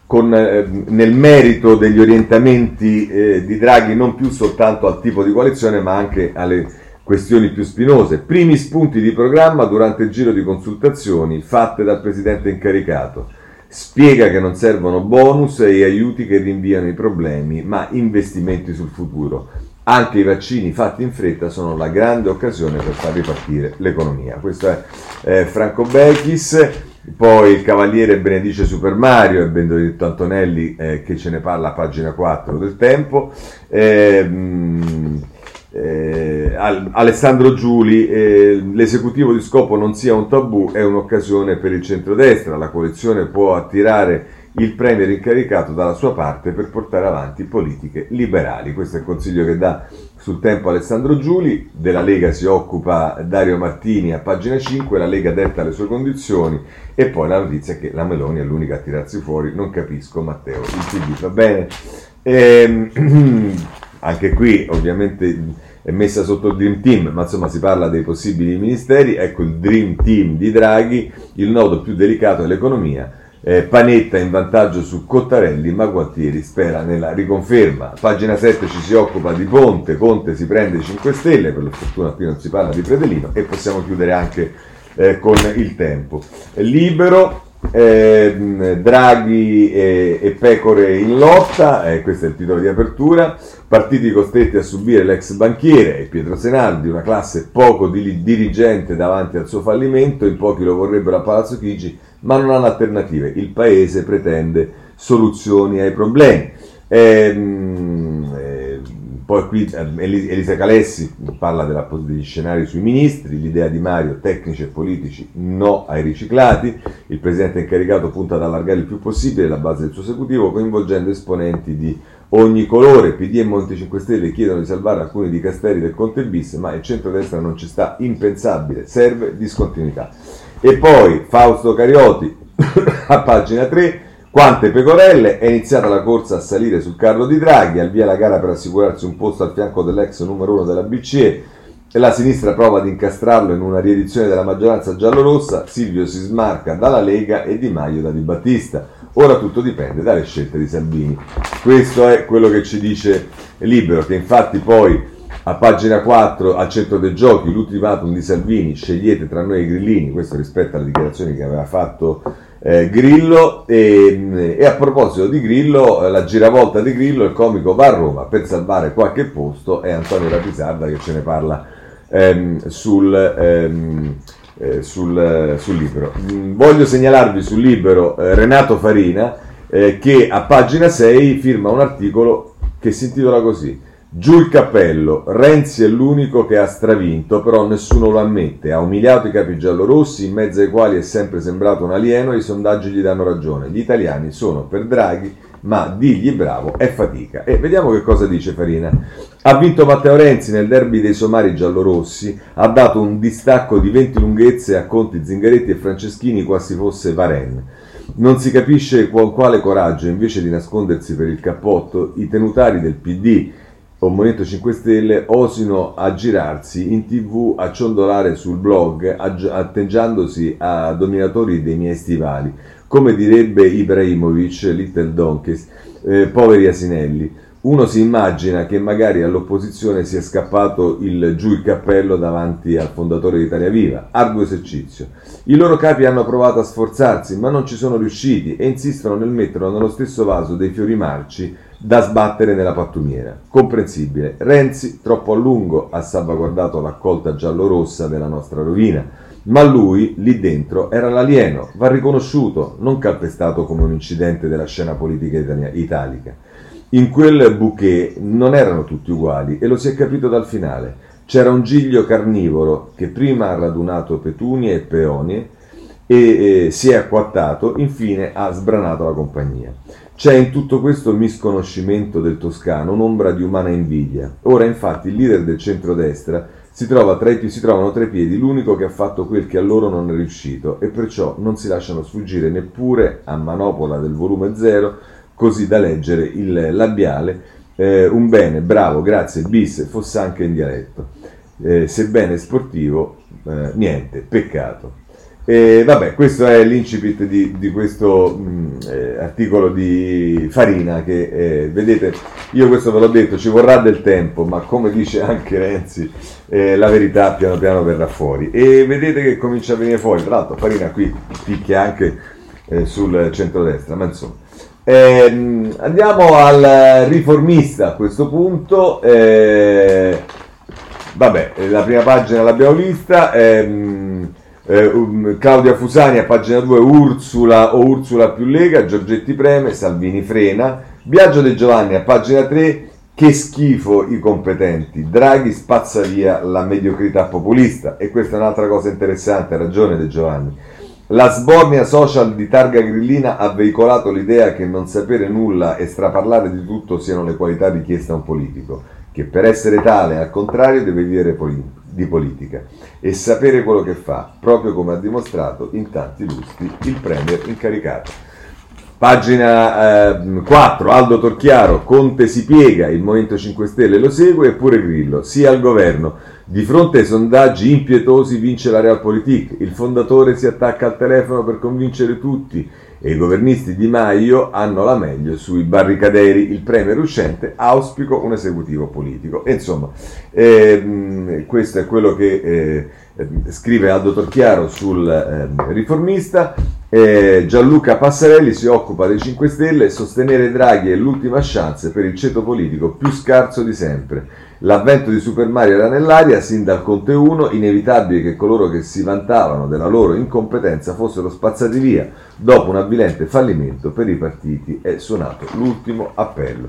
con, eh, nel merito degli orientamenti eh, di Draghi non più soltanto al tipo di coalizione ma anche alle questioni più spinose. Primi spunti di programma durante il giro di consultazioni fatte dal Presidente incaricato. Spiega che non servono bonus e aiuti che rinviano i problemi, ma investimenti sul futuro. Anche i vaccini fatti in fretta sono la grande occasione per far ripartire l'economia. Questo è eh, Franco Bechis. Poi il Cavaliere benedice Super Mario e Benedetto Antonelli eh, che ce ne parla a pagina 4 del tempo. Eh, eh, Alessandro Giuli, eh, l'esecutivo di scopo non sia un tabù, è un'occasione per il centrodestra. La coalizione può attirare il premier incaricato dalla sua parte per portare avanti politiche liberali. Questo è il consiglio che dà sul tempo Alessandro Giuli, della Lega si occupa Dario Martini a pagina 5, la Lega detta le sue condizioni e poi la notizia è che la Meloni è l'unica a tirarsi fuori, non capisco Matteo, il PD va bene. Ehm, anche qui ovviamente è messa sotto il Dream Team, ma insomma si parla dei possibili ministeri, ecco il Dream Team di Draghi, il nodo più delicato è l'economia eh, Panetta in vantaggio su Cottarelli, ma Gualtieri spera nella riconferma. Pagina 7 ci si occupa di Ponte, Conte si prende 5 stelle, per fortuna qui non si parla di Predelino e possiamo chiudere anche eh, con il tempo. Libero, eh, Draghi e, e, Pecore in lotta, eh, questo è il titolo di apertura, partiti costretti a subire l'ex banchiere e Pietro Senaldi, una classe poco dirigente davanti al suo fallimento, in pochi lo vorrebbero a Palazzo Chigi, ma non hanno alternative. Il Paese pretende soluzioni ai problemi. Eh, poi qui eh, Elisa Calessi parla della, degli scenari sui ministri, l'idea di Mario, tecnici e politici, no ai riciclati, il presidente incaricato punta ad allargare il più possibile la base del suo esecutivo coinvolgendo esponenti di ogni colore, PD e Monte 5 Stelle chiedono di salvare alcuni di Castelli del Conte bis, ma il centro-destra non ci sta, impensabile, serve discontinuità. E poi Fausto Carioti a pagina 3, quante pecorelle, è iniziata la corsa a salire sul carro di Draghi, al via la gara per assicurarsi un posto al fianco dell'ex numero uno della BCE, la sinistra prova ad incastrarlo in una riedizione della maggioranza giallorossa, Silvio si smarca dalla Lega e Di Maio da Di Battista. Ora tutto dipende dalle scelte di Salvini. Questo è quello che ci dice Libero, che infatti poi a pagina 4 al centro dei giochi l'ultimatum di Salvini, scegliete tra noi i grillini, questo rispetto alle dichiarazioni che aveva fatto eh, Grillo e, e, a proposito di Grillo, la giravolta di Grillo, il comico va a Roma per salvare qualche posto, è Antonio Rapisarda che ce ne parla ehm, sul, ehm, eh, sul, sul, libro. Mm, voglio segnalarvi sul libro eh, Renato Farina eh, che a pagina 6 firma un articolo che si intitola così. Giù il cappello, Renzi è l'unico che ha stravinto, però nessuno lo ammette. Ha umiliato i capi giallorossi, in mezzo ai quali è sempre sembrato un alieno, e i sondaggi gli danno ragione. Gli italiani sono per Draghi, ma digli bravo è fatica. E vediamo che cosa dice Farina. Ha vinto Matteo Renzi nel derby dei somari giallorossi, ha dato un distacco di 20 lunghezze a Conti, Zingaretti e Franceschini quasi fosse Varenne. Non si capisce con quale coraggio, invece di nascondersi per il cappotto, i tenutari del PD o Movimento 5 Stelle osino aggirarsi in tv a ciondolare sul blog atteggiandosi a dominatori dei miei stivali, come direbbe Ibrahimovic, Little Donkeys, eh, poveri asinelli. Uno si immagina che magari all'opposizione sia scappato il giù il cappello davanti al fondatore di Italia Viva. Arduo esercizio. I loro capi hanno provato a sforzarsi, ma non ci sono riusciti e insistono nel metterlo nello stesso vaso dei fiori marci da sbattere nella pattumiera. Comprensibile. Renzi, troppo a lungo, ha salvaguardato l'accolta giallorossa della nostra rovina, ma lui, lì dentro, era l'alieno, va riconosciuto, non calpestato come un incidente della scena politica italica. In quel bouquet non erano tutti uguali e lo si è capito dal finale. C'era un giglio carnivoro che prima ha radunato petunie e peonie e si è acquattato, infine ha sbranato la compagnia. C'è in tutto questo misconoscimento del toscano un'ombra di umana invidia. Ora infatti il leader del centrodestra si, trova tra i, si trovano tra i piedi l'unico che ha fatto quel che a loro non è riuscito e perciò non si lasciano sfuggire neppure a manopola del volume zero così da leggere il labiale, eh, un bene, bravo, grazie, bis, fosse anche in dialetto. Eh, sebbene sportivo, eh, niente, peccato. E vabbè, questo è l'incipit di, di questo mh, eh, articolo di Farina che eh, vedete, io questo ve l'ho detto, ci vorrà del tempo, ma come dice anche Renzi, eh, la verità piano piano verrà fuori. E vedete che comincia a venire fuori, tra l'altro Farina qui picchia anche eh, sul centrodestra, ma insomma. Eh, andiamo al riformista a questo punto. Eh, vabbè, la prima pagina l'abbiamo vista. Ehm, eh, um, Claudia Fusani a pagina 2, Ursula o Ursula più Lega, Giorgetti preme, Salvini frena. Biagio De Giovanni a pagina 3, che schifo i competenti. Draghi spazza via la mediocrità populista. E questa è un'altra cosa interessante, ha ragione De Giovanni. La sbornia social di targa grillina ha veicolato l'idea che non sapere nulla e straparlare di tutto siano le qualità richieste a un politico, che per essere tale, al contrario, deve vivere di politica e sapere quello che fa, proprio come ha dimostrato in tanti lustri il Premier incaricato. Pagina eh, 4, Aldo Torchiaro, Conte si piega, il Movimento 5 Stelle lo segue eppure Grillo, sia al governo di fronte ai sondaggi impietosi vince la Realpolitik, il fondatore si attacca al telefono per convincere tutti e i governisti di Maio hanno la meglio sui barricaderi. Il premier uscente auspico un esecutivo politico. E insomma, ehm, questo è quello che eh, scrive Aldo Torchiaro sul eh, riformista. Eh, Gianluca Passarelli si occupa dei 5 Stelle, sostenere Draghi è l'ultima chance per il ceto politico più scarso di sempre. L'avvento di Super Mario era nell'aria sin dal Conte 1, inevitabile che coloro che si vantavano della loro incompetenza fossero spazzati via. Dopo un avvilente fallimento per i partiti è suonato l'ultimo appello.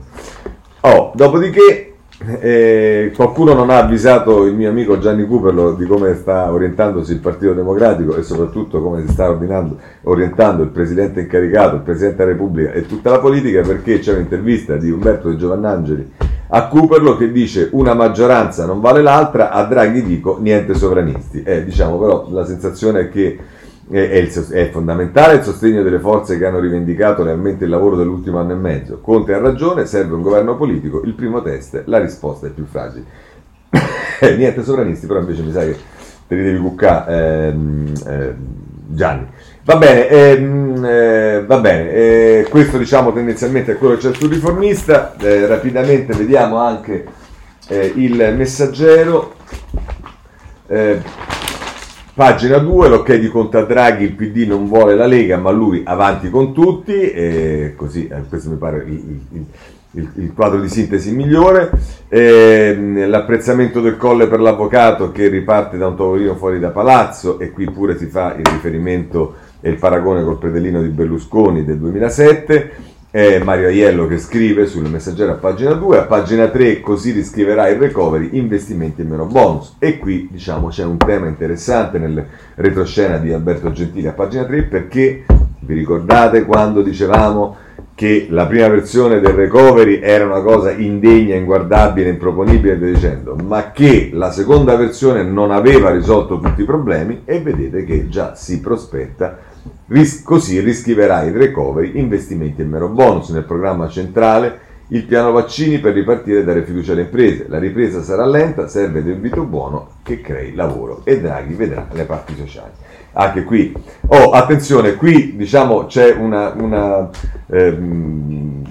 Oh, dopodiché eh, qualcuno non ha avvisato il mio amico Gianni Cuperlo di come sta orientandosi il Partito Democratico e soprattutto come si sta orientando il Presidente incaricato, il Presidente della Repubblica e tutta la politica perché c'è un'intervista di Umberto De Giovannangeli a Cooperlo che dice una maggioranza non vale l'altra, a Draghi dico niente sovranisti. Eh, diciamo però la sensazione è che è, il, è, fondamentale il sostegno delle forze che hanno rivendicato realmente il lavoro dell'ultimo anno e mezzo. Conte ha ragione, serve un governo politico, il primo test, la risposta è più fragile. eh, niente sovranisti, però invece mi sa che te li devi cuccare, ehm, eh, Gianni. Va bene, ehm, eh, va bene. Eh, questo diciamo tendenzialmente è quello che c'è sul riformista. Eh, rapidamente vediamo anche eh, il messaggero. Eh, pagina 2, l'ok di Conta Draghi, il PD non vuole la Lega, ma lui avanti con tutti, così eh, questo mi pare il, il, il, il, quadro di sintesi migliore. l'apprezzamento del colle per l'avvocato che riparte da un tavolino fuori da palazzo e qui pure si fa il riferimento e il paragone col predellino di Berlusconi del 2007. È Mario Aiello che scrive sul messaggero a pagina 2, a pagina 3 così riscriverà il recovery, investimenti e meno bonus. E qui diciamo c'è un tema interessante nel retroscena di Alberto Gentili a pagina 3 perché vi ricordate quando dicevamo che la prima versione del recovery era una cosa indegna, inguardabile, improponibile dicendo, ma che la seconda versione non aveva risolto tutti i problemi e vedete che già si prospetta Ris- così riscriverà il recovery, investimenti e mero bonus nel programma centrale, il piano vaccini per ripartire dare fiducia alle imprese. La ripresa sarà lenta, serve debito buono che crei lavoro e Draghi vedrà le parti sociali anche qui. Oh, attenzione, qui diciamo c'è una, una ehm,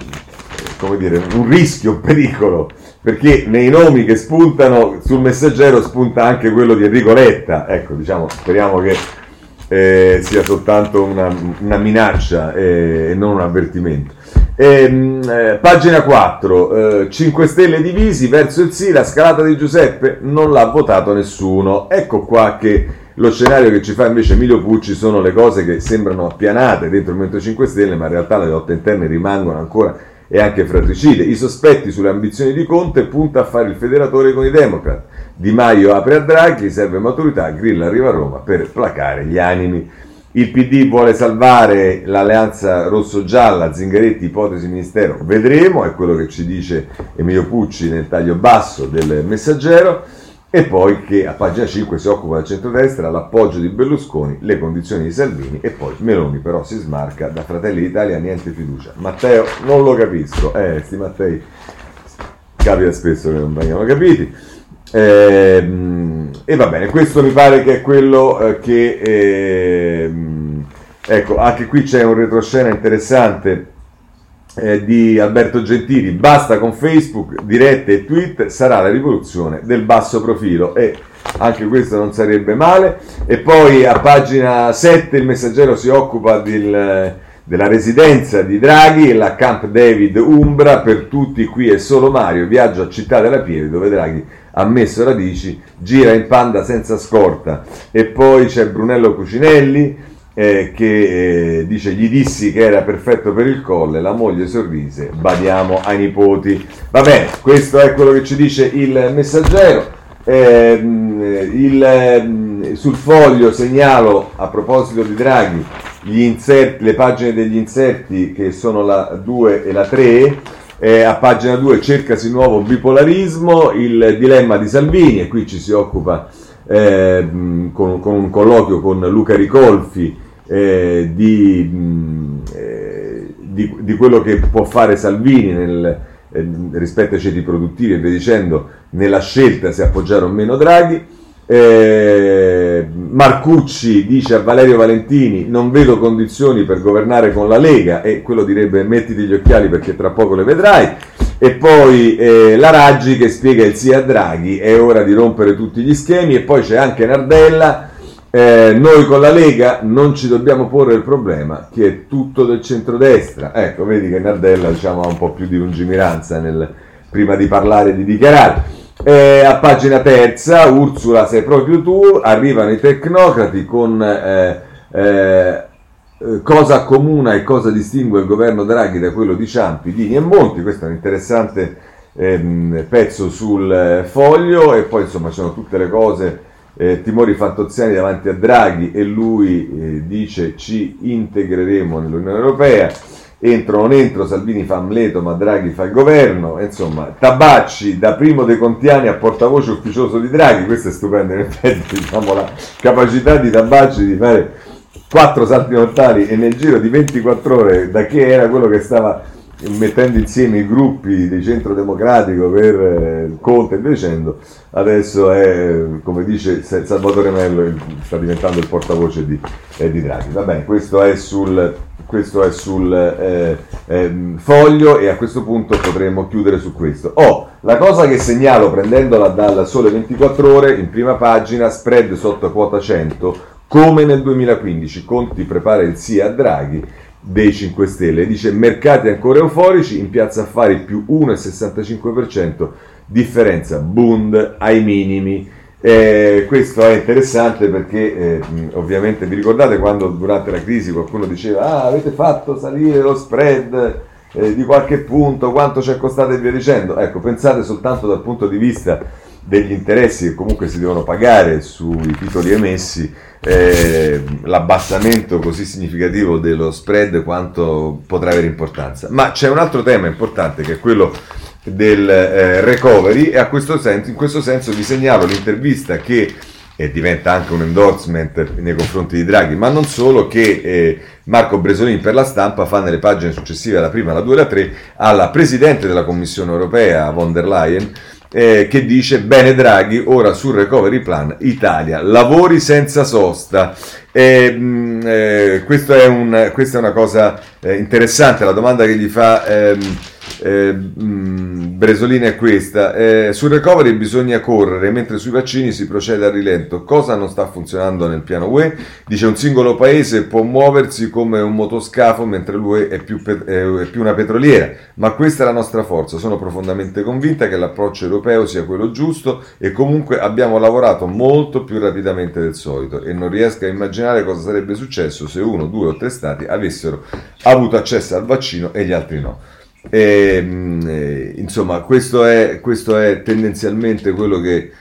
come dire, un rischio, un pericolo, perché nei nomi che spuntano sul messaggero spunta anche quello di Enrico Letta. Ecco, diciamo, speriamo che eh, sia soltanto una, una minaccia e, e, non un avvertimento. E, ehm, eh, pagina 4, eh, 5 Stelle divisi verso il sì, la scalata di Giuseppe non l'ha votato nessuno. Ecco qua che lo scenario che ci fa invece Emilio Pucci sono le cose che sembrano appianate dentro il Movimento 5 Stelle, ma in realtà le lotte interne rimangono ancora e anche fratricide. I sospetti sulle ambizioni di Conte punta a fare il federatore con i Democrat. Di Maio apre a Draghi, serve maturità, Grillo arriva a Roma per placare gli animi. Il PD vuole salvare l'alleanza rosso-gialla, Zingaretti, ipotesi ministero, vedremo, è quello che ci dice Emilio Pucci nel taglio basso del messaggero e poi che a pagina 5 si occupa del centrodestra, l'appoggio di Berlusconi, le condizioni di Salvini e poi Meloni però si smarca da Fratelli d'Italia, niente fiducia. Matteo, non lo capisco, eh, sti Mattei capita spesso che non vengano capiti. Eh, e va bene, questo mi pare che è quello eh, che... Eh, ecco, anche qui c'è un retroscena interessante eh, di Alberto Gentili, basta con Facebook, dirette e tweet, sarà la rivoluzione del basso profilo. E anche questo non sarebbe male. E poi a pagina 7 il messaggero si occupa del, della residenza di Draghi, la Camp David Umbra, per tutti qui è solo Mario, viaggio a Città della Pieve dove Draghi ha messo radici, gira in panda senza scorta. E poi c'è Brunello Cucinelli eh, che eh, dice gli dissi che era perfetto per il colle, la moglie sorrise, badiamo ai nipoti. Va bene, questo è quello che ci dice il messaggero. Eh, il, ehm, sul foglio segnalo a proposito di Draghi inserti, le pagine degli inserti che sono la 2 e la 3. Eh, a pagina 2 cercasi nuovo bipolarismo, il dilemma di Salvini e qui ci si occupa eh, con, con, un colloquio con Luca Ricolfi eh, di, eh, di, di, quello che può fare Salvini nel, eh, rispetto ai ceti produttivi e via dicendo, nella scelta se appoggiare o meno Draghi. Eh, Marcucci dice a Valerio Valentini non vedo condizioni per governare con la Lega e quello direbbe mettiti gli occhiali perché tra poco le vedrai e poi eh, la Raggi che spiega il sì a Draghi è ora di rompere tutti gli schemi e poi c'è anche Nardella eh, noi con la Lega non ci dobbiamo porre il problema che è tutto del centrodestra. Ecco, vedi che Nardella diciamo, ha un po' più di lungimiranza nel, prima di parlare e di dichiarare. Eh, a pagina terza, Ursula, sei proprio tu, arrivano i tecnocrati con eh, eh, cosa accomuna e cosa distingue il governo Draghi da quello di Ciampi, Dini e Monti. Questo è un interessante ehm, pezzo sul eh, foglio e poi insomma ci sono tutte le cose eh, timori fantoziani davanti a Draghi e lui eh, dice ci integreremo nell'Unione Europea. Entro o non entro, Salvini fa Amleto, ma Draghi fa il governo. Insomma, Tabacci da primo dei Contiani a portavoce ufficioso di Draghi. Questo è stupendo, in effetti, diciamo, la capacità di Tabacci di fare quattro salti mortali e nel giro di 24 ore, da che era quello che stava mettendo insieme i gruppi di centro democratico per eh, Conte e dicendo, adesso è, come dice Salvatore Mello, sta diventando il portavoce di, eh, di Draghi. Va bene, questo è sul, questo è sul eh, eh, foglio e a questo punto potremmo chiudere su questo. Oh, la cosa che segnalo prendendola dal Sole 24 ore in prima pagina, spread sotto quota 100, come nel 2015. Conti prepara il sì a Draghi dei 5 Stelle. Dice mercati ancora euforici, in piazza affari più 1,65%, differenza Bund ai minimi. Eh, questo è interessante perché eh, ovviamente vi ricordate quando durante la crisi qualcuno diceva ah, avete fatto salire lo spread eh, di qualche punto, quanto ci è costato e via dicendo. Ecco, pensate soltanto dal punto di vista degli interessi che comunque si devono pagare sui titoli emessi eh, l'abbassamento così significativo dello spread quanto potrà avere importanza. Ma c'è un altro tema importante che è quello del eh, recovery e senso, in questo senso vi segnalo l'intervista che e diventa anche un endorsement nei confronti di Draghi, ma non solo, che eh, Marco Bresolini per la stampa fa nelle pagine successive, alla prima, alla 2 e alla 3, alla Presidente della Commissione europea, von der Leyen, eh, che dice bene Draghi, ora sul recovery plan Italia, lavori senza sosta. E, mh, mm, eh, è un, questa è una cosa eh, interessante, la domanda che gli fa... Ehm, eh, mh, Bresolina è questa. Eh, sul recovery bisogna correre, mentre sui vaccini si procede a rilento. Cosa non sta funzionando nel piano UE? Dice un singolo paese può muoversi come un motoscafo, mentre l'UE è più, pet- è più una petroliera. Ma questa è la nostra forza. Sono profondamente convinta che l'approccio europeo sia quello giusto e comunque abbiamo lavorato molto più rapidamente del solito e non riesco a immaginare cosa sarebbe successo se uno, due o tre stati avessero avuto accesso al vaccino e gli altri no. E, ehm, eh, insomma, questo è, questo è, tendenzialmente quello che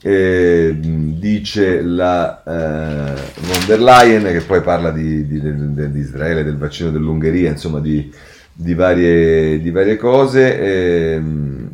eh, dice la eh, von der Leyen, che poi parla di, di, di, di Israele, del vaccino dell'Ungheria, insomma, di, varie, varie, cose. Ehm,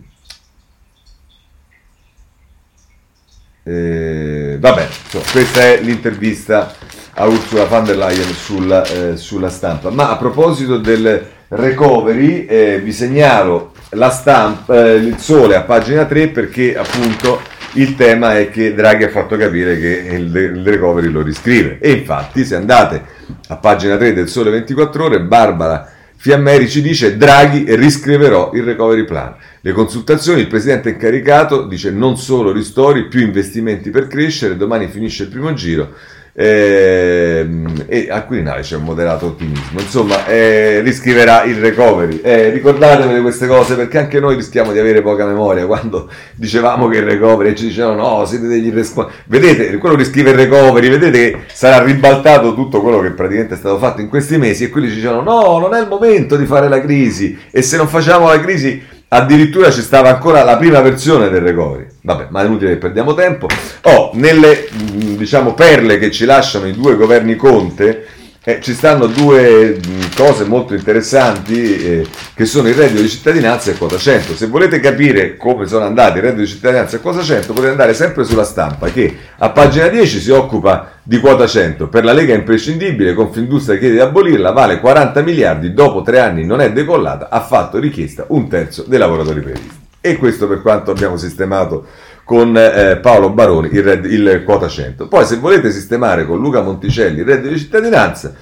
eh, vabbè, insomma, questa è l'intervista a Ursula von der Leyen sulla, eh, sulla stampa. Ma a proposito del recovery, eh, vi segnalo la stampa, eh, il sole a pagina 3 perché appunto il tema è che Draghi ha fatto capire che il, il recovery lo riscrive. E infatti se andate a pagina 3 del sole 24 ore, Barbara Fiammeri ci dice Draghi riscriverò il recovery plan. Le consultazioni, il presidente incaricato dice non solo ristori, più investimenti per crescere, domani finisce il primo giro eh, e a Quirinale c'è un moderato ottimismo. Insomma, eh, riscriverà il recovery. Eh, ricordatevele queste cose perché anche noi rischiamo di avere poca memoria quando dicevamo che il recovery ci dicevano no, siete degli irresponsabili. Vedete, quello riscrive il recovery, vedete che sarà ribaltato tutto quello che praticamente è stato fatto in questi mesi e quelli ci dicevano no, non è il momento di fare la crisi e se non facciamo la crisi addirittura ci stava ancora la prima versione del recovery. Vabbè, ma è inutile che perdiamo tempo. Oh, nelle diciamo perle che ci lasciano i due governi Conte, eh, ci stanno due mh, cose molto interessanti eh, che sono il reddito di cittadinanza e quota 100. Se volete capire come sono andati il reddito di cittadinanza e quota 100 potete andare sempre sulla stampa che a pagina 10 si occupa di quota 100. Per la Lega è imprescindibile, Confindustria chiede di abolirla, vale 40 miliardi, dopo tre anni non è decollata, ha fatto richiesta un terzo dei lavoratori previsti. E questo per quanto abbiamo sistemato con eh, Paolo Baroni il, red, il, quota 100. Poi se volete sistemare con Luca Monticelli il reddito di cittadinanza,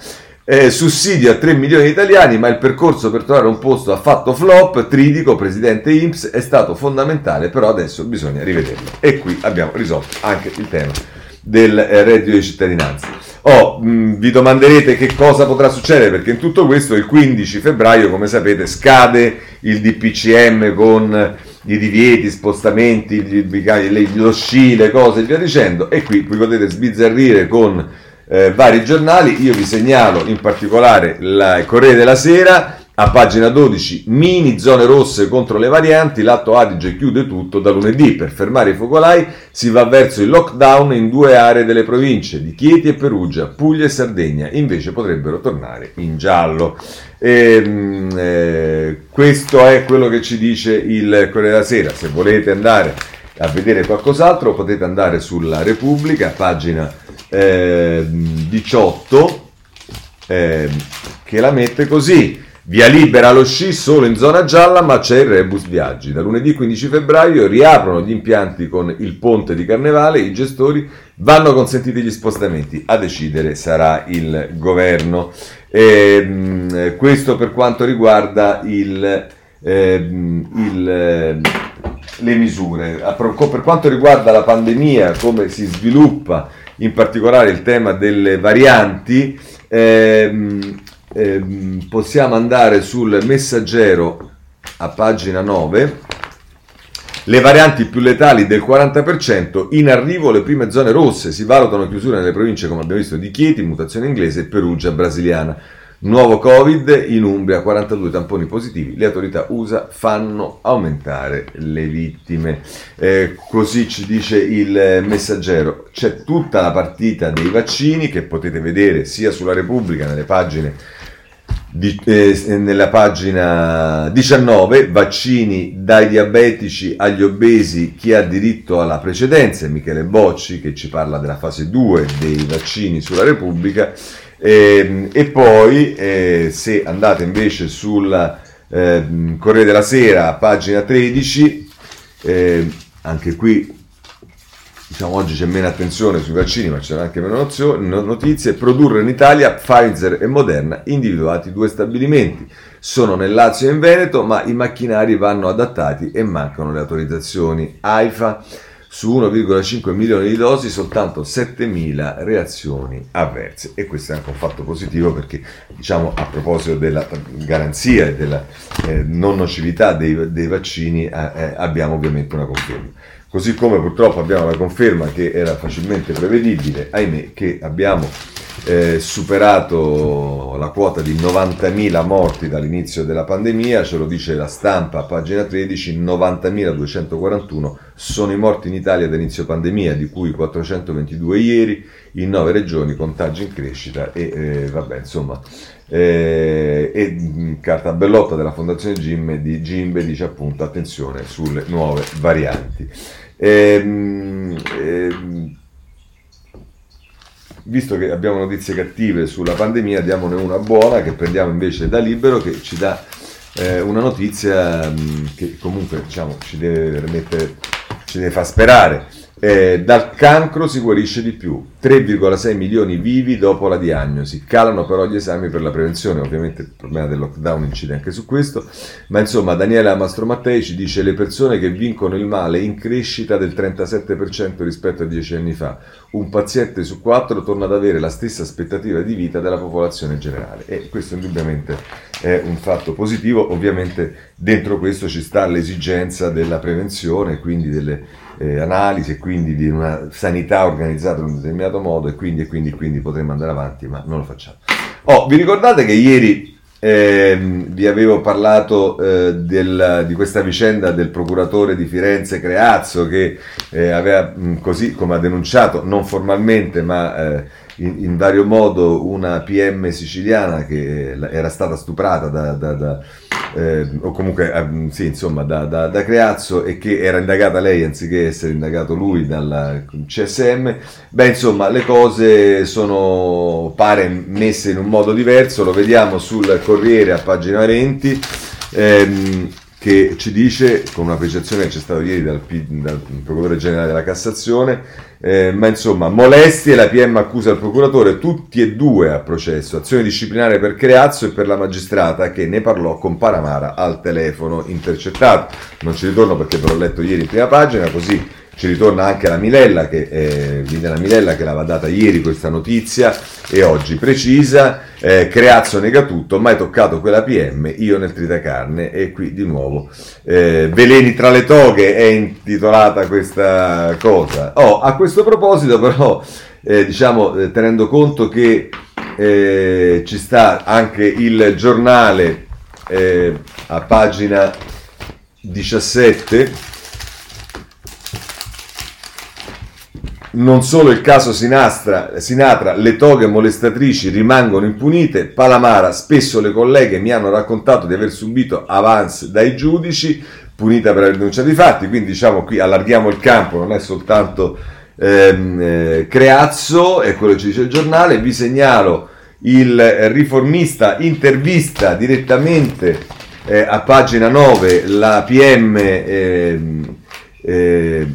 eh, sussidio a 3 milioni di italiani, ma il percorso per trovare un posto ha fatto flop, Tridico, presidente IMSS, è stato fondamentale, però adesso bisogna rivederlo. E qui abbiamo risolto anche il tema del eh, reddito di cittadinanza. Oh, mh, mm, vi domanderete che cosa potrà succedere perché in tutto questo il 15 febbraio, come sapete, scade il DPCM con i divieti, spostamenti, gli, lo sci, le cose e via dicendo. E qui vi potete sbizzarrire con eh, vari giornali. Io vi segnalo in particolare il Corriere della Sera. A pagina 12, mini zone rosse contro le varianti, l'atto Adige chiude tutto da lunedì. Per fermare i focolai si va verso il lockdown in due aree delle province di Chieti e Perugia, Puglia e Sardegna, invece potrebbero tornare in giallo. E, ehm, eh, questo è quello che ci dice il Corriere della Sera. Se volete andare a vedere qualcos'altro potete andare sulla Repubblica, pagina eh, 18, eh, che la mette così. Via libera lo sci solo in zona gialla, ma c'è il rebus viaggi. Da lunedì 15 febbraio riaprono gli impianti con il ponte di Carnevale, i gestori vanno consentiti gli spostamenti, a decidere sarà il governo. E, ehm, questo per quanto riguarda il, eh, il, eh, le misure. Per quanto riguarda la pandemia, come si sviluppa in particolare il tema delle varianti, ehm, ehm, possiamo andare sul messaggero a pagina 9. Le varianti più letali del 40%, in arrivo le prime zone rosse, si valutano chiusure nelle province come abbiamo visto di Chieti, mutazione inglese e Perugia brasiliana. Nuovo Covid in Umbria, 42 tamponi positivi. Le autorità USA fanno aumentare le vittime. Eh, così ci dice il messaggero. C'è tutta la partita dei vaccini che potete vedere sia sulla Repubblica, nelle pagine di, eh, nella pagina 19, vaccini dai diabetici agli obesi, chi ha diritto alla precedenza, Michele Bocci che ci parla della fase 2 dei vaccini sulla Repubblica, e, ehm, e poi eh, se andate invece sul eh, Corriere della Sera, pagina 13, eh, anche qui diciamo oggi c'è meno attenzione sui vaccini, ma c'è anche meno notizie. Produrre in Italia Pfizer e Moderna, individuati due stabilimenti. Sono nel Lazio e in Veneto, ma i macchinari vanno adattati e mancano le autorizzazioni AIFA su 1,5 milioni di dosi soltanto 7.000 reazioni avverse e questo è anche un fatto positivo perché diciamo a proposito della garanzia e della eh, non nocività dei, dei vaccini eh, eh, abbiamo ovviamente una conferma. Così come purtroppo abbiamo la conferma che era facilmente prevedibile, ahimè, che abbiamo eh, superato la quota di 90.000 morti dall'inizio della pandemia, ce lo dice la stampa a pagina 13, 90.241 sono i morti in Italia da inizio pandemia, di cui 422 ieri, in 9 regioni, contagi in crescita e eh, vabbè insomma eh, e mm, carta bellotta della fondazione Gimbe, di Gimbe dice appunto attenzione sulle nuove varianti. Ehm, ehm, visto che abbiamo notizie cattive sulla pandemia, diamone una buona che prendiamo invece da Libero che ci dà eh, una notizia mh, mm, che comunque diciamo, ci, deve mettere, ci deve far sperare. Eh, dal cancro si guarisce di più, 3,6 milioni vivi dopo la diagnosi, calano però gli esami per la prevenzione, ovviamente il problema del lockdown incide anche su questo, ma insomma Daniela Mastromattei ci dice le persone che vincono il male in crescita del 37% rispetto a 10 anni fa, un paziente su quattro torna ad avere la stessa aspettativa di vita della popolazione generale. E questo indubbiamente è un fatto positivo, ovviamente dentro questo ci sta l'esigenza della prevenzione, quindi delle eh, analisi e quindi di una sanità organizzata in un determinato modo e quindi, e quindi, quindi potremmo andare avanti, ma non lo facciamo. Oh, vi ricordate che ieri eh, vi avevo parlato eh, del, di questa vicenda del procuratore di Firenze Creazzo che eh, aveva, mh, così come ha denunciato, non formalmente, ma eh, in, in, vario modo una PM siciliana che era stata stuprata da, da, da eh, o comunque eh, sì, insomma, da, da, da, Creazzo e che era indagata lei anziché essere indagato lui dal CSM, beh insomma le cose sono pare messe in un modo diverso, lo vediamo sul Corriere a pagina 20. Ehm, che ci dice, con una precisazione che c'è stata ieri dal, dal procuratore generale della Cassazione, eh, ma insomma, molestie, la PM accusa il procuratore, tutti e due a processo, azione disciplinare per Creazzo e per la magistrata che ne parlò con Paramara al telefono intercettato. Non ci ritorno perché ve l'ho letto ieri in prima pagina, così ci ritorna anche la Milella che, eh, Liliana Milella che l'aveva data ieri questa notizia e oggi precisa eh, Creazzo nega tutto mai toccato quella PM io nel tritacarne e qui di nuovo eh, veleni tra le toghe è intitolata questa cosa. Oh, a questo proposito però eh, diciamo eh, tenendo conto che eh, ci sta anche il giornale eh, a pagina 17 Non solo il caso Sinastra, Sinatra, le toghe molestatrici rimangono impunite. Palamara, spesso le colleghe mi hanno raccontato di aver subito avance dai giudici, punita per aver denunciato i fatti. Quindi diciamo qui allarghiamo il campo, non è soltanto ehm, eh, Creazzo, è quello che ci dice il giornale. Vi segnalo il riformista intervista direttamente eh, a pagina 9 la PM eh, eh,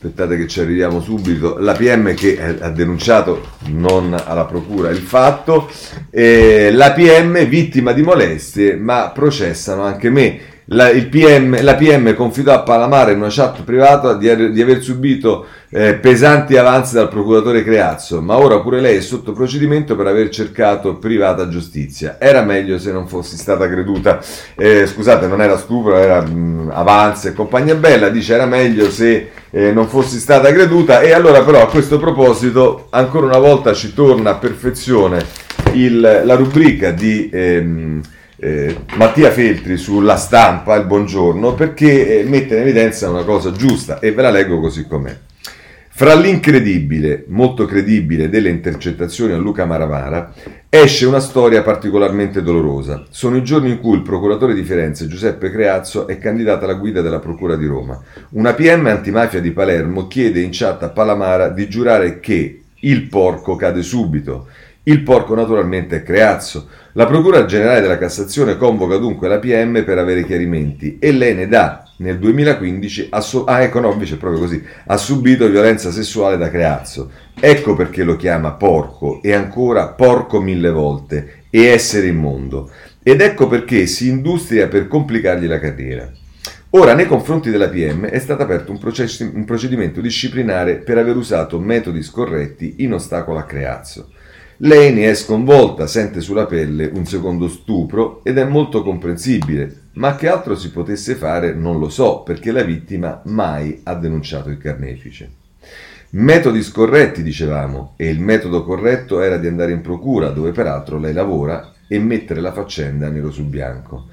aspettate che ci arriviamo subito, la PM che ha denunciato non alla procura il fatto, eh, la PM vittima di molestie ma processano anche me. La, PM, la PM confidò a Palamara in una chat privata di, di aver subito eh, pesanti avanzi dal procuratore Creazzo, ma ora pure lei è sotto procedimento per aver cercato privata giustizia. Era meglio se non fossi stata creduta. Eh, scusate, non era stupro, era mh, avanzi e compagnia bella. Dice era meglio se eh, non fossi stata creduta. E allora, però, a questo proposito, ancora una volta ci torna a perfezione il, la rubrica di. Ehm, eh, Mattia Feltri sulla stampa, il buongiorno, perché eh, mette in evidenza una cosa giusta e ve la leggo così com'è. Fra l'incredibile, molto credibile, delle intercettazioni a Luca Maravara esce una storia particolarmente dolorosa. Sono i giorni in cui il procuratore di Firenze, Giuseppe Creazzo, è candidato alla guida della Procura di Roma. Una PM antimafia di Palermo chiede in chat a Palamara di giurare che il porco cade subito. Il porco naturalmente è Creazzo. La Procura Generale della Cassazione convoca dunque la PM per avere chiarimenti e lei ne dà nel 2015 ha, su- ah, ecco, no, così, ha subito violenza sessuale da Creazzo. Ecco perché lo chiama porco e ancora porco mille volte e essere immondo. Ed ecco perché si industria per complicargli la carriera. Ora, nei confronti della PM è stato aperto un, proces- un procedimento disciplinare per aver usato metodi scorretti in ostacolo a Creazzo. Lei ne è sconvolta, sente sulla pelle un secondo stupro ed è molto comprensibile, ma che altro si potesse fare non lo so, perché la vittima mai ha denunciato il carnefice. Metodi scorretti, dicevamo, e il metodo corretto era di andare in procura, dove peraltro lei lavora, e mettere la faccenda nero su bianco.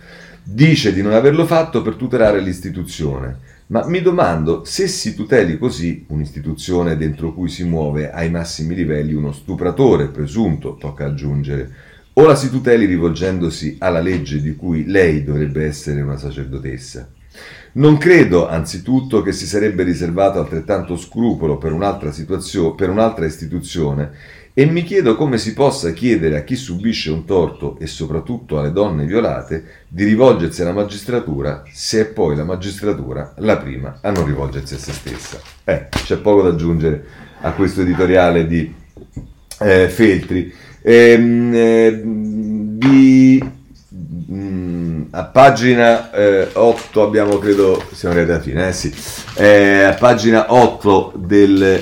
Dice di non averlo fatto per tutelare l'istituzione, ma mi domando se si tuteli così un'istituzione dentro cui si muove ai massimi livelli uno stupratore presunto, tocca aggiungere, o la si tuteli rivolgendosi alla legge di cui lei dovrebbe essere una sacerdotessa. Non credo, anzitutto, che si sarebbe riservato altrettanto scrupolo per un'altra, per un'altra istituzione e mi chiedo come si possa chiedere a chi subisce un torto e soprattutto alle donne violate di rivolgersi alla magistratura se è poi la magistratura la prima a non rivolgersi a se stessa. Eh, c'è poco da aggiungere a questo editoriale di eh, Feltri. Ehm, eh, di, mh, mm, a pagina eh, 8 abbiamo, credo, siamo arrivati alla fine, eh sì, eh, a pagina 8 del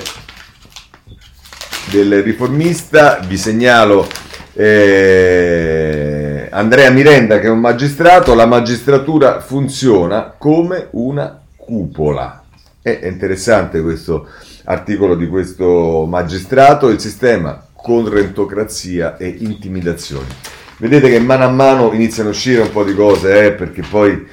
del riformista, vi segnalo eh, Andrea Mirenda che è un magistrato, la magistratura funziona come una cupola. È interessante questo articolo di questo magistrato, il sistema con rentocrazia e intimidazioni. Vedete che mano a mano iniziano a uscire un po' di cose, eh, perché poi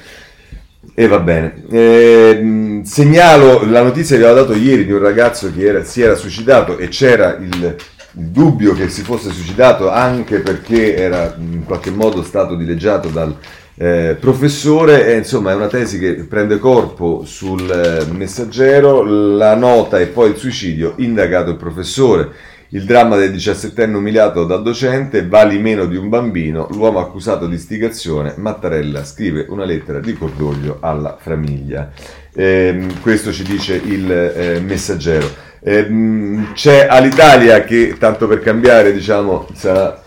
e va bene. Eh, segnalo la notizia che avevo dato ieri di un ragazzo che era, si era suicidato e c'era il, il, dubbio che si fosse suicidato anche perché era in qualche modo stato dileggiato dal eh, professore. E, insomma, è una tesi che prende corpo sul eh, messaggero. La nota e poi il suicidio, indagato il professore. Il dramma del 17enne umiliato dal docente, vali meno di un bambino, l'uomo accusato di istigazione, Mattarella scrive una lettera di cordoglio alla famiglia. Eh, questo ci dice il eh, messaggero. Eh, c'è all'Italia che, tanto per cambiare, diciamo, sarà,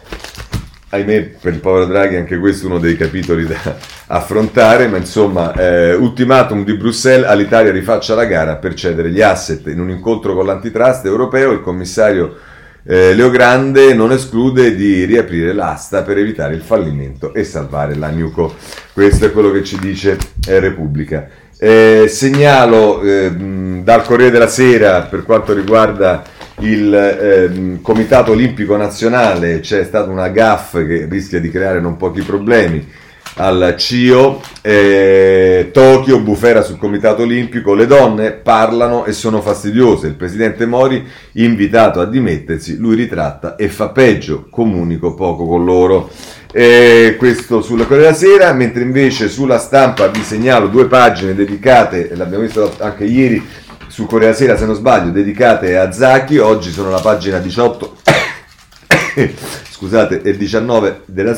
ahimè, per il povero Draghi anche questo uno dei capitoli da affrontare, ma insomma, eh, ultimatum di Bruxelles, all'Italia rifaccia la gara per cedere gli asset. In un incontro con l'antitrust europeo, il commissario eh, Leo Grande non esclude di riaprire l'asta per evitare il fallimento e salvare la Nuco. Questo è quello che ci dice eh, Repubblica. Eh, segnalo ehm, dal Corriere della Sera per quanto riguarda il ehm, Comitato Olimpico Nazionale c'è stata una gaff che rischia di creare non pochi problemi al CIO, eh, Tokyo, bufera sul Comitato Olimpico, le donne parlano e sono fastidiose, il presidente Mori invitato a dimettersi, lui ritratta e fa peggio, comunico poco con loro. Eh, questo sulla Corriere della Sera, mentre invece sulla stampa vi segnalo due pagine dedicate, l'abbiamo visto anche ieri su Corriere della Sera se non sbaglio, dedicate a Zacchi, oggi sono la pagina 18 scusate, e 19 della,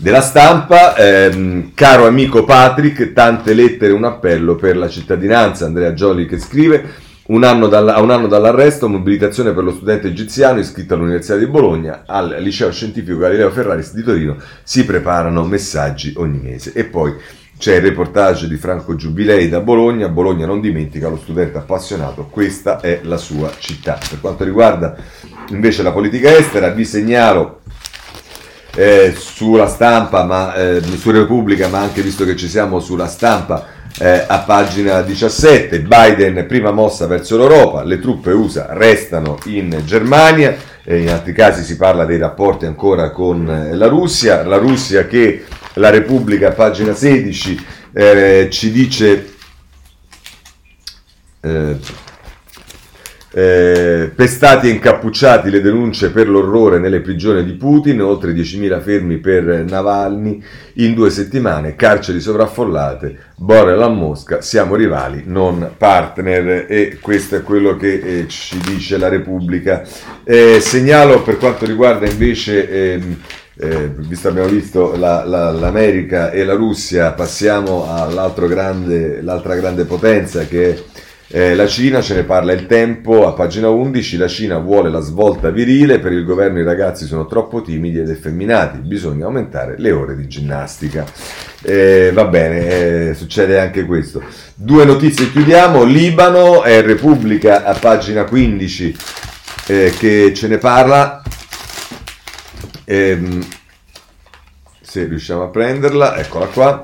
della stampa. Ehm, caro amico Patrick, tante lettere, un appello per la cittadinanza. Andrea Gioli che scrive. Un anno dalla, a un anno dall'arresto, mobilitazione per lo studente egiziano iscritto all'Università di Bologna, al liceo scientifico Galileo Ferraris di Torino si preparano messaggi ogni mese. E poi c'è il reportage di Franco Giubilei da Bologna. Bologna non dimentica lo studente appassionato, questa è la sua città. Per quanto riguarda invece la politica estera, vi segnalo eh, sulla stampa, ma, eh, su Repubblica, ma anche visto che ci siamo sulla stampa, eh, a pagina 17, Biden prima mossa verso l'Europa, le truppe USA restano in Germania, in altri casi si parla dei rapporti ancora con eh, la Russia, la Russia che la Repubblica, pagina 16, eh, ci dice... Eh, pestati e incappucciati le denunce per l'orrore nelle prigioni di Putin, oltre 10.000 fermi per Navalny in due settimane, carceri sovraffollate, Borrell a Mosca, siamo rivali, non partner e questo è quello che eh, ci dice la Repubblica. Eh, segnalo per quanto riguarda invece... Ehm, eh, visto abbiamo visto la, la, l'America e la Russia, passiamo all'altra grande potenza che è eh, la Cina, ce ne parla il tempo, a pagina 11, la Cina vuole la svolta virile, per il governo i ragazzi sono troppo timidi ed effeminati, bisogna aumentare le ore di ginnastica. Eh, va bene, eh, succede anche questo. Due notizie chiudiamo, Libano, è Repubblica a pagina 15 eh, che ce ne parla. Ehm, se riusciamo a prenderla, eccola qua.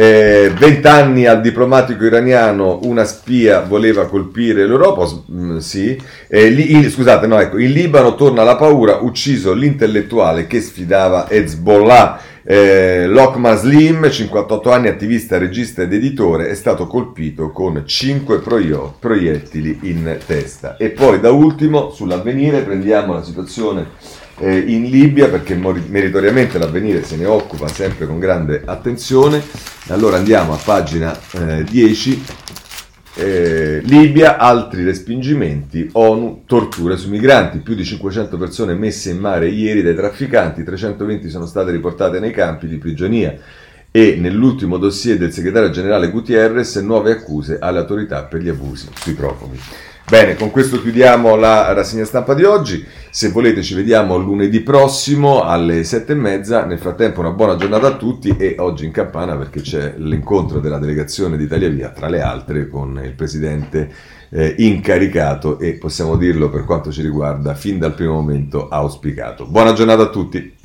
Eh, vent'anni al diplomatico iraniano, una spia voleva colpire l'Europa, mm, sì. Eh, li, in, scusate, no, ecco, in Libano torna la paura, ucciso l'intellettuale che sfidava Hezbollah. Eh, Lokman Slim, 58 anni, attivista, regista ed editore, è stato colpito con 5 proio- proiettili in testa. E poi da ultimo, sull'avvenire, prendiamo la situazione eh, in Libia perché meritoriamente l'avvenire se ne occupa sempre con grande attenzione. Allora andiamo a pagina eh, 10. Eh, Libia, altri respingimenti, ONU, torture sui migranti, più di 500 persone messe in mare ieri dai trafficanti, 320 sono state riportate nei campi di prigionia e nell'ultimo dossier del segretario generale Gutierrez nuove accuse alle autorità per gli abusi sui profughi. Bene, con questo chiudiamo la rassegna stampa di oggi. Se volete ci vediamo lunedì prossimo alle sette e mezza. Nel frattempo una buona giornata a tutti e oggi in campana perché c'è l'incontro della delegazione di Italia Via, tra le altre con il presidente eh, incaricato e possiamo dirlo per quanto ci riguarda fin dal primo momento auspicato. Buona giornata a tutti.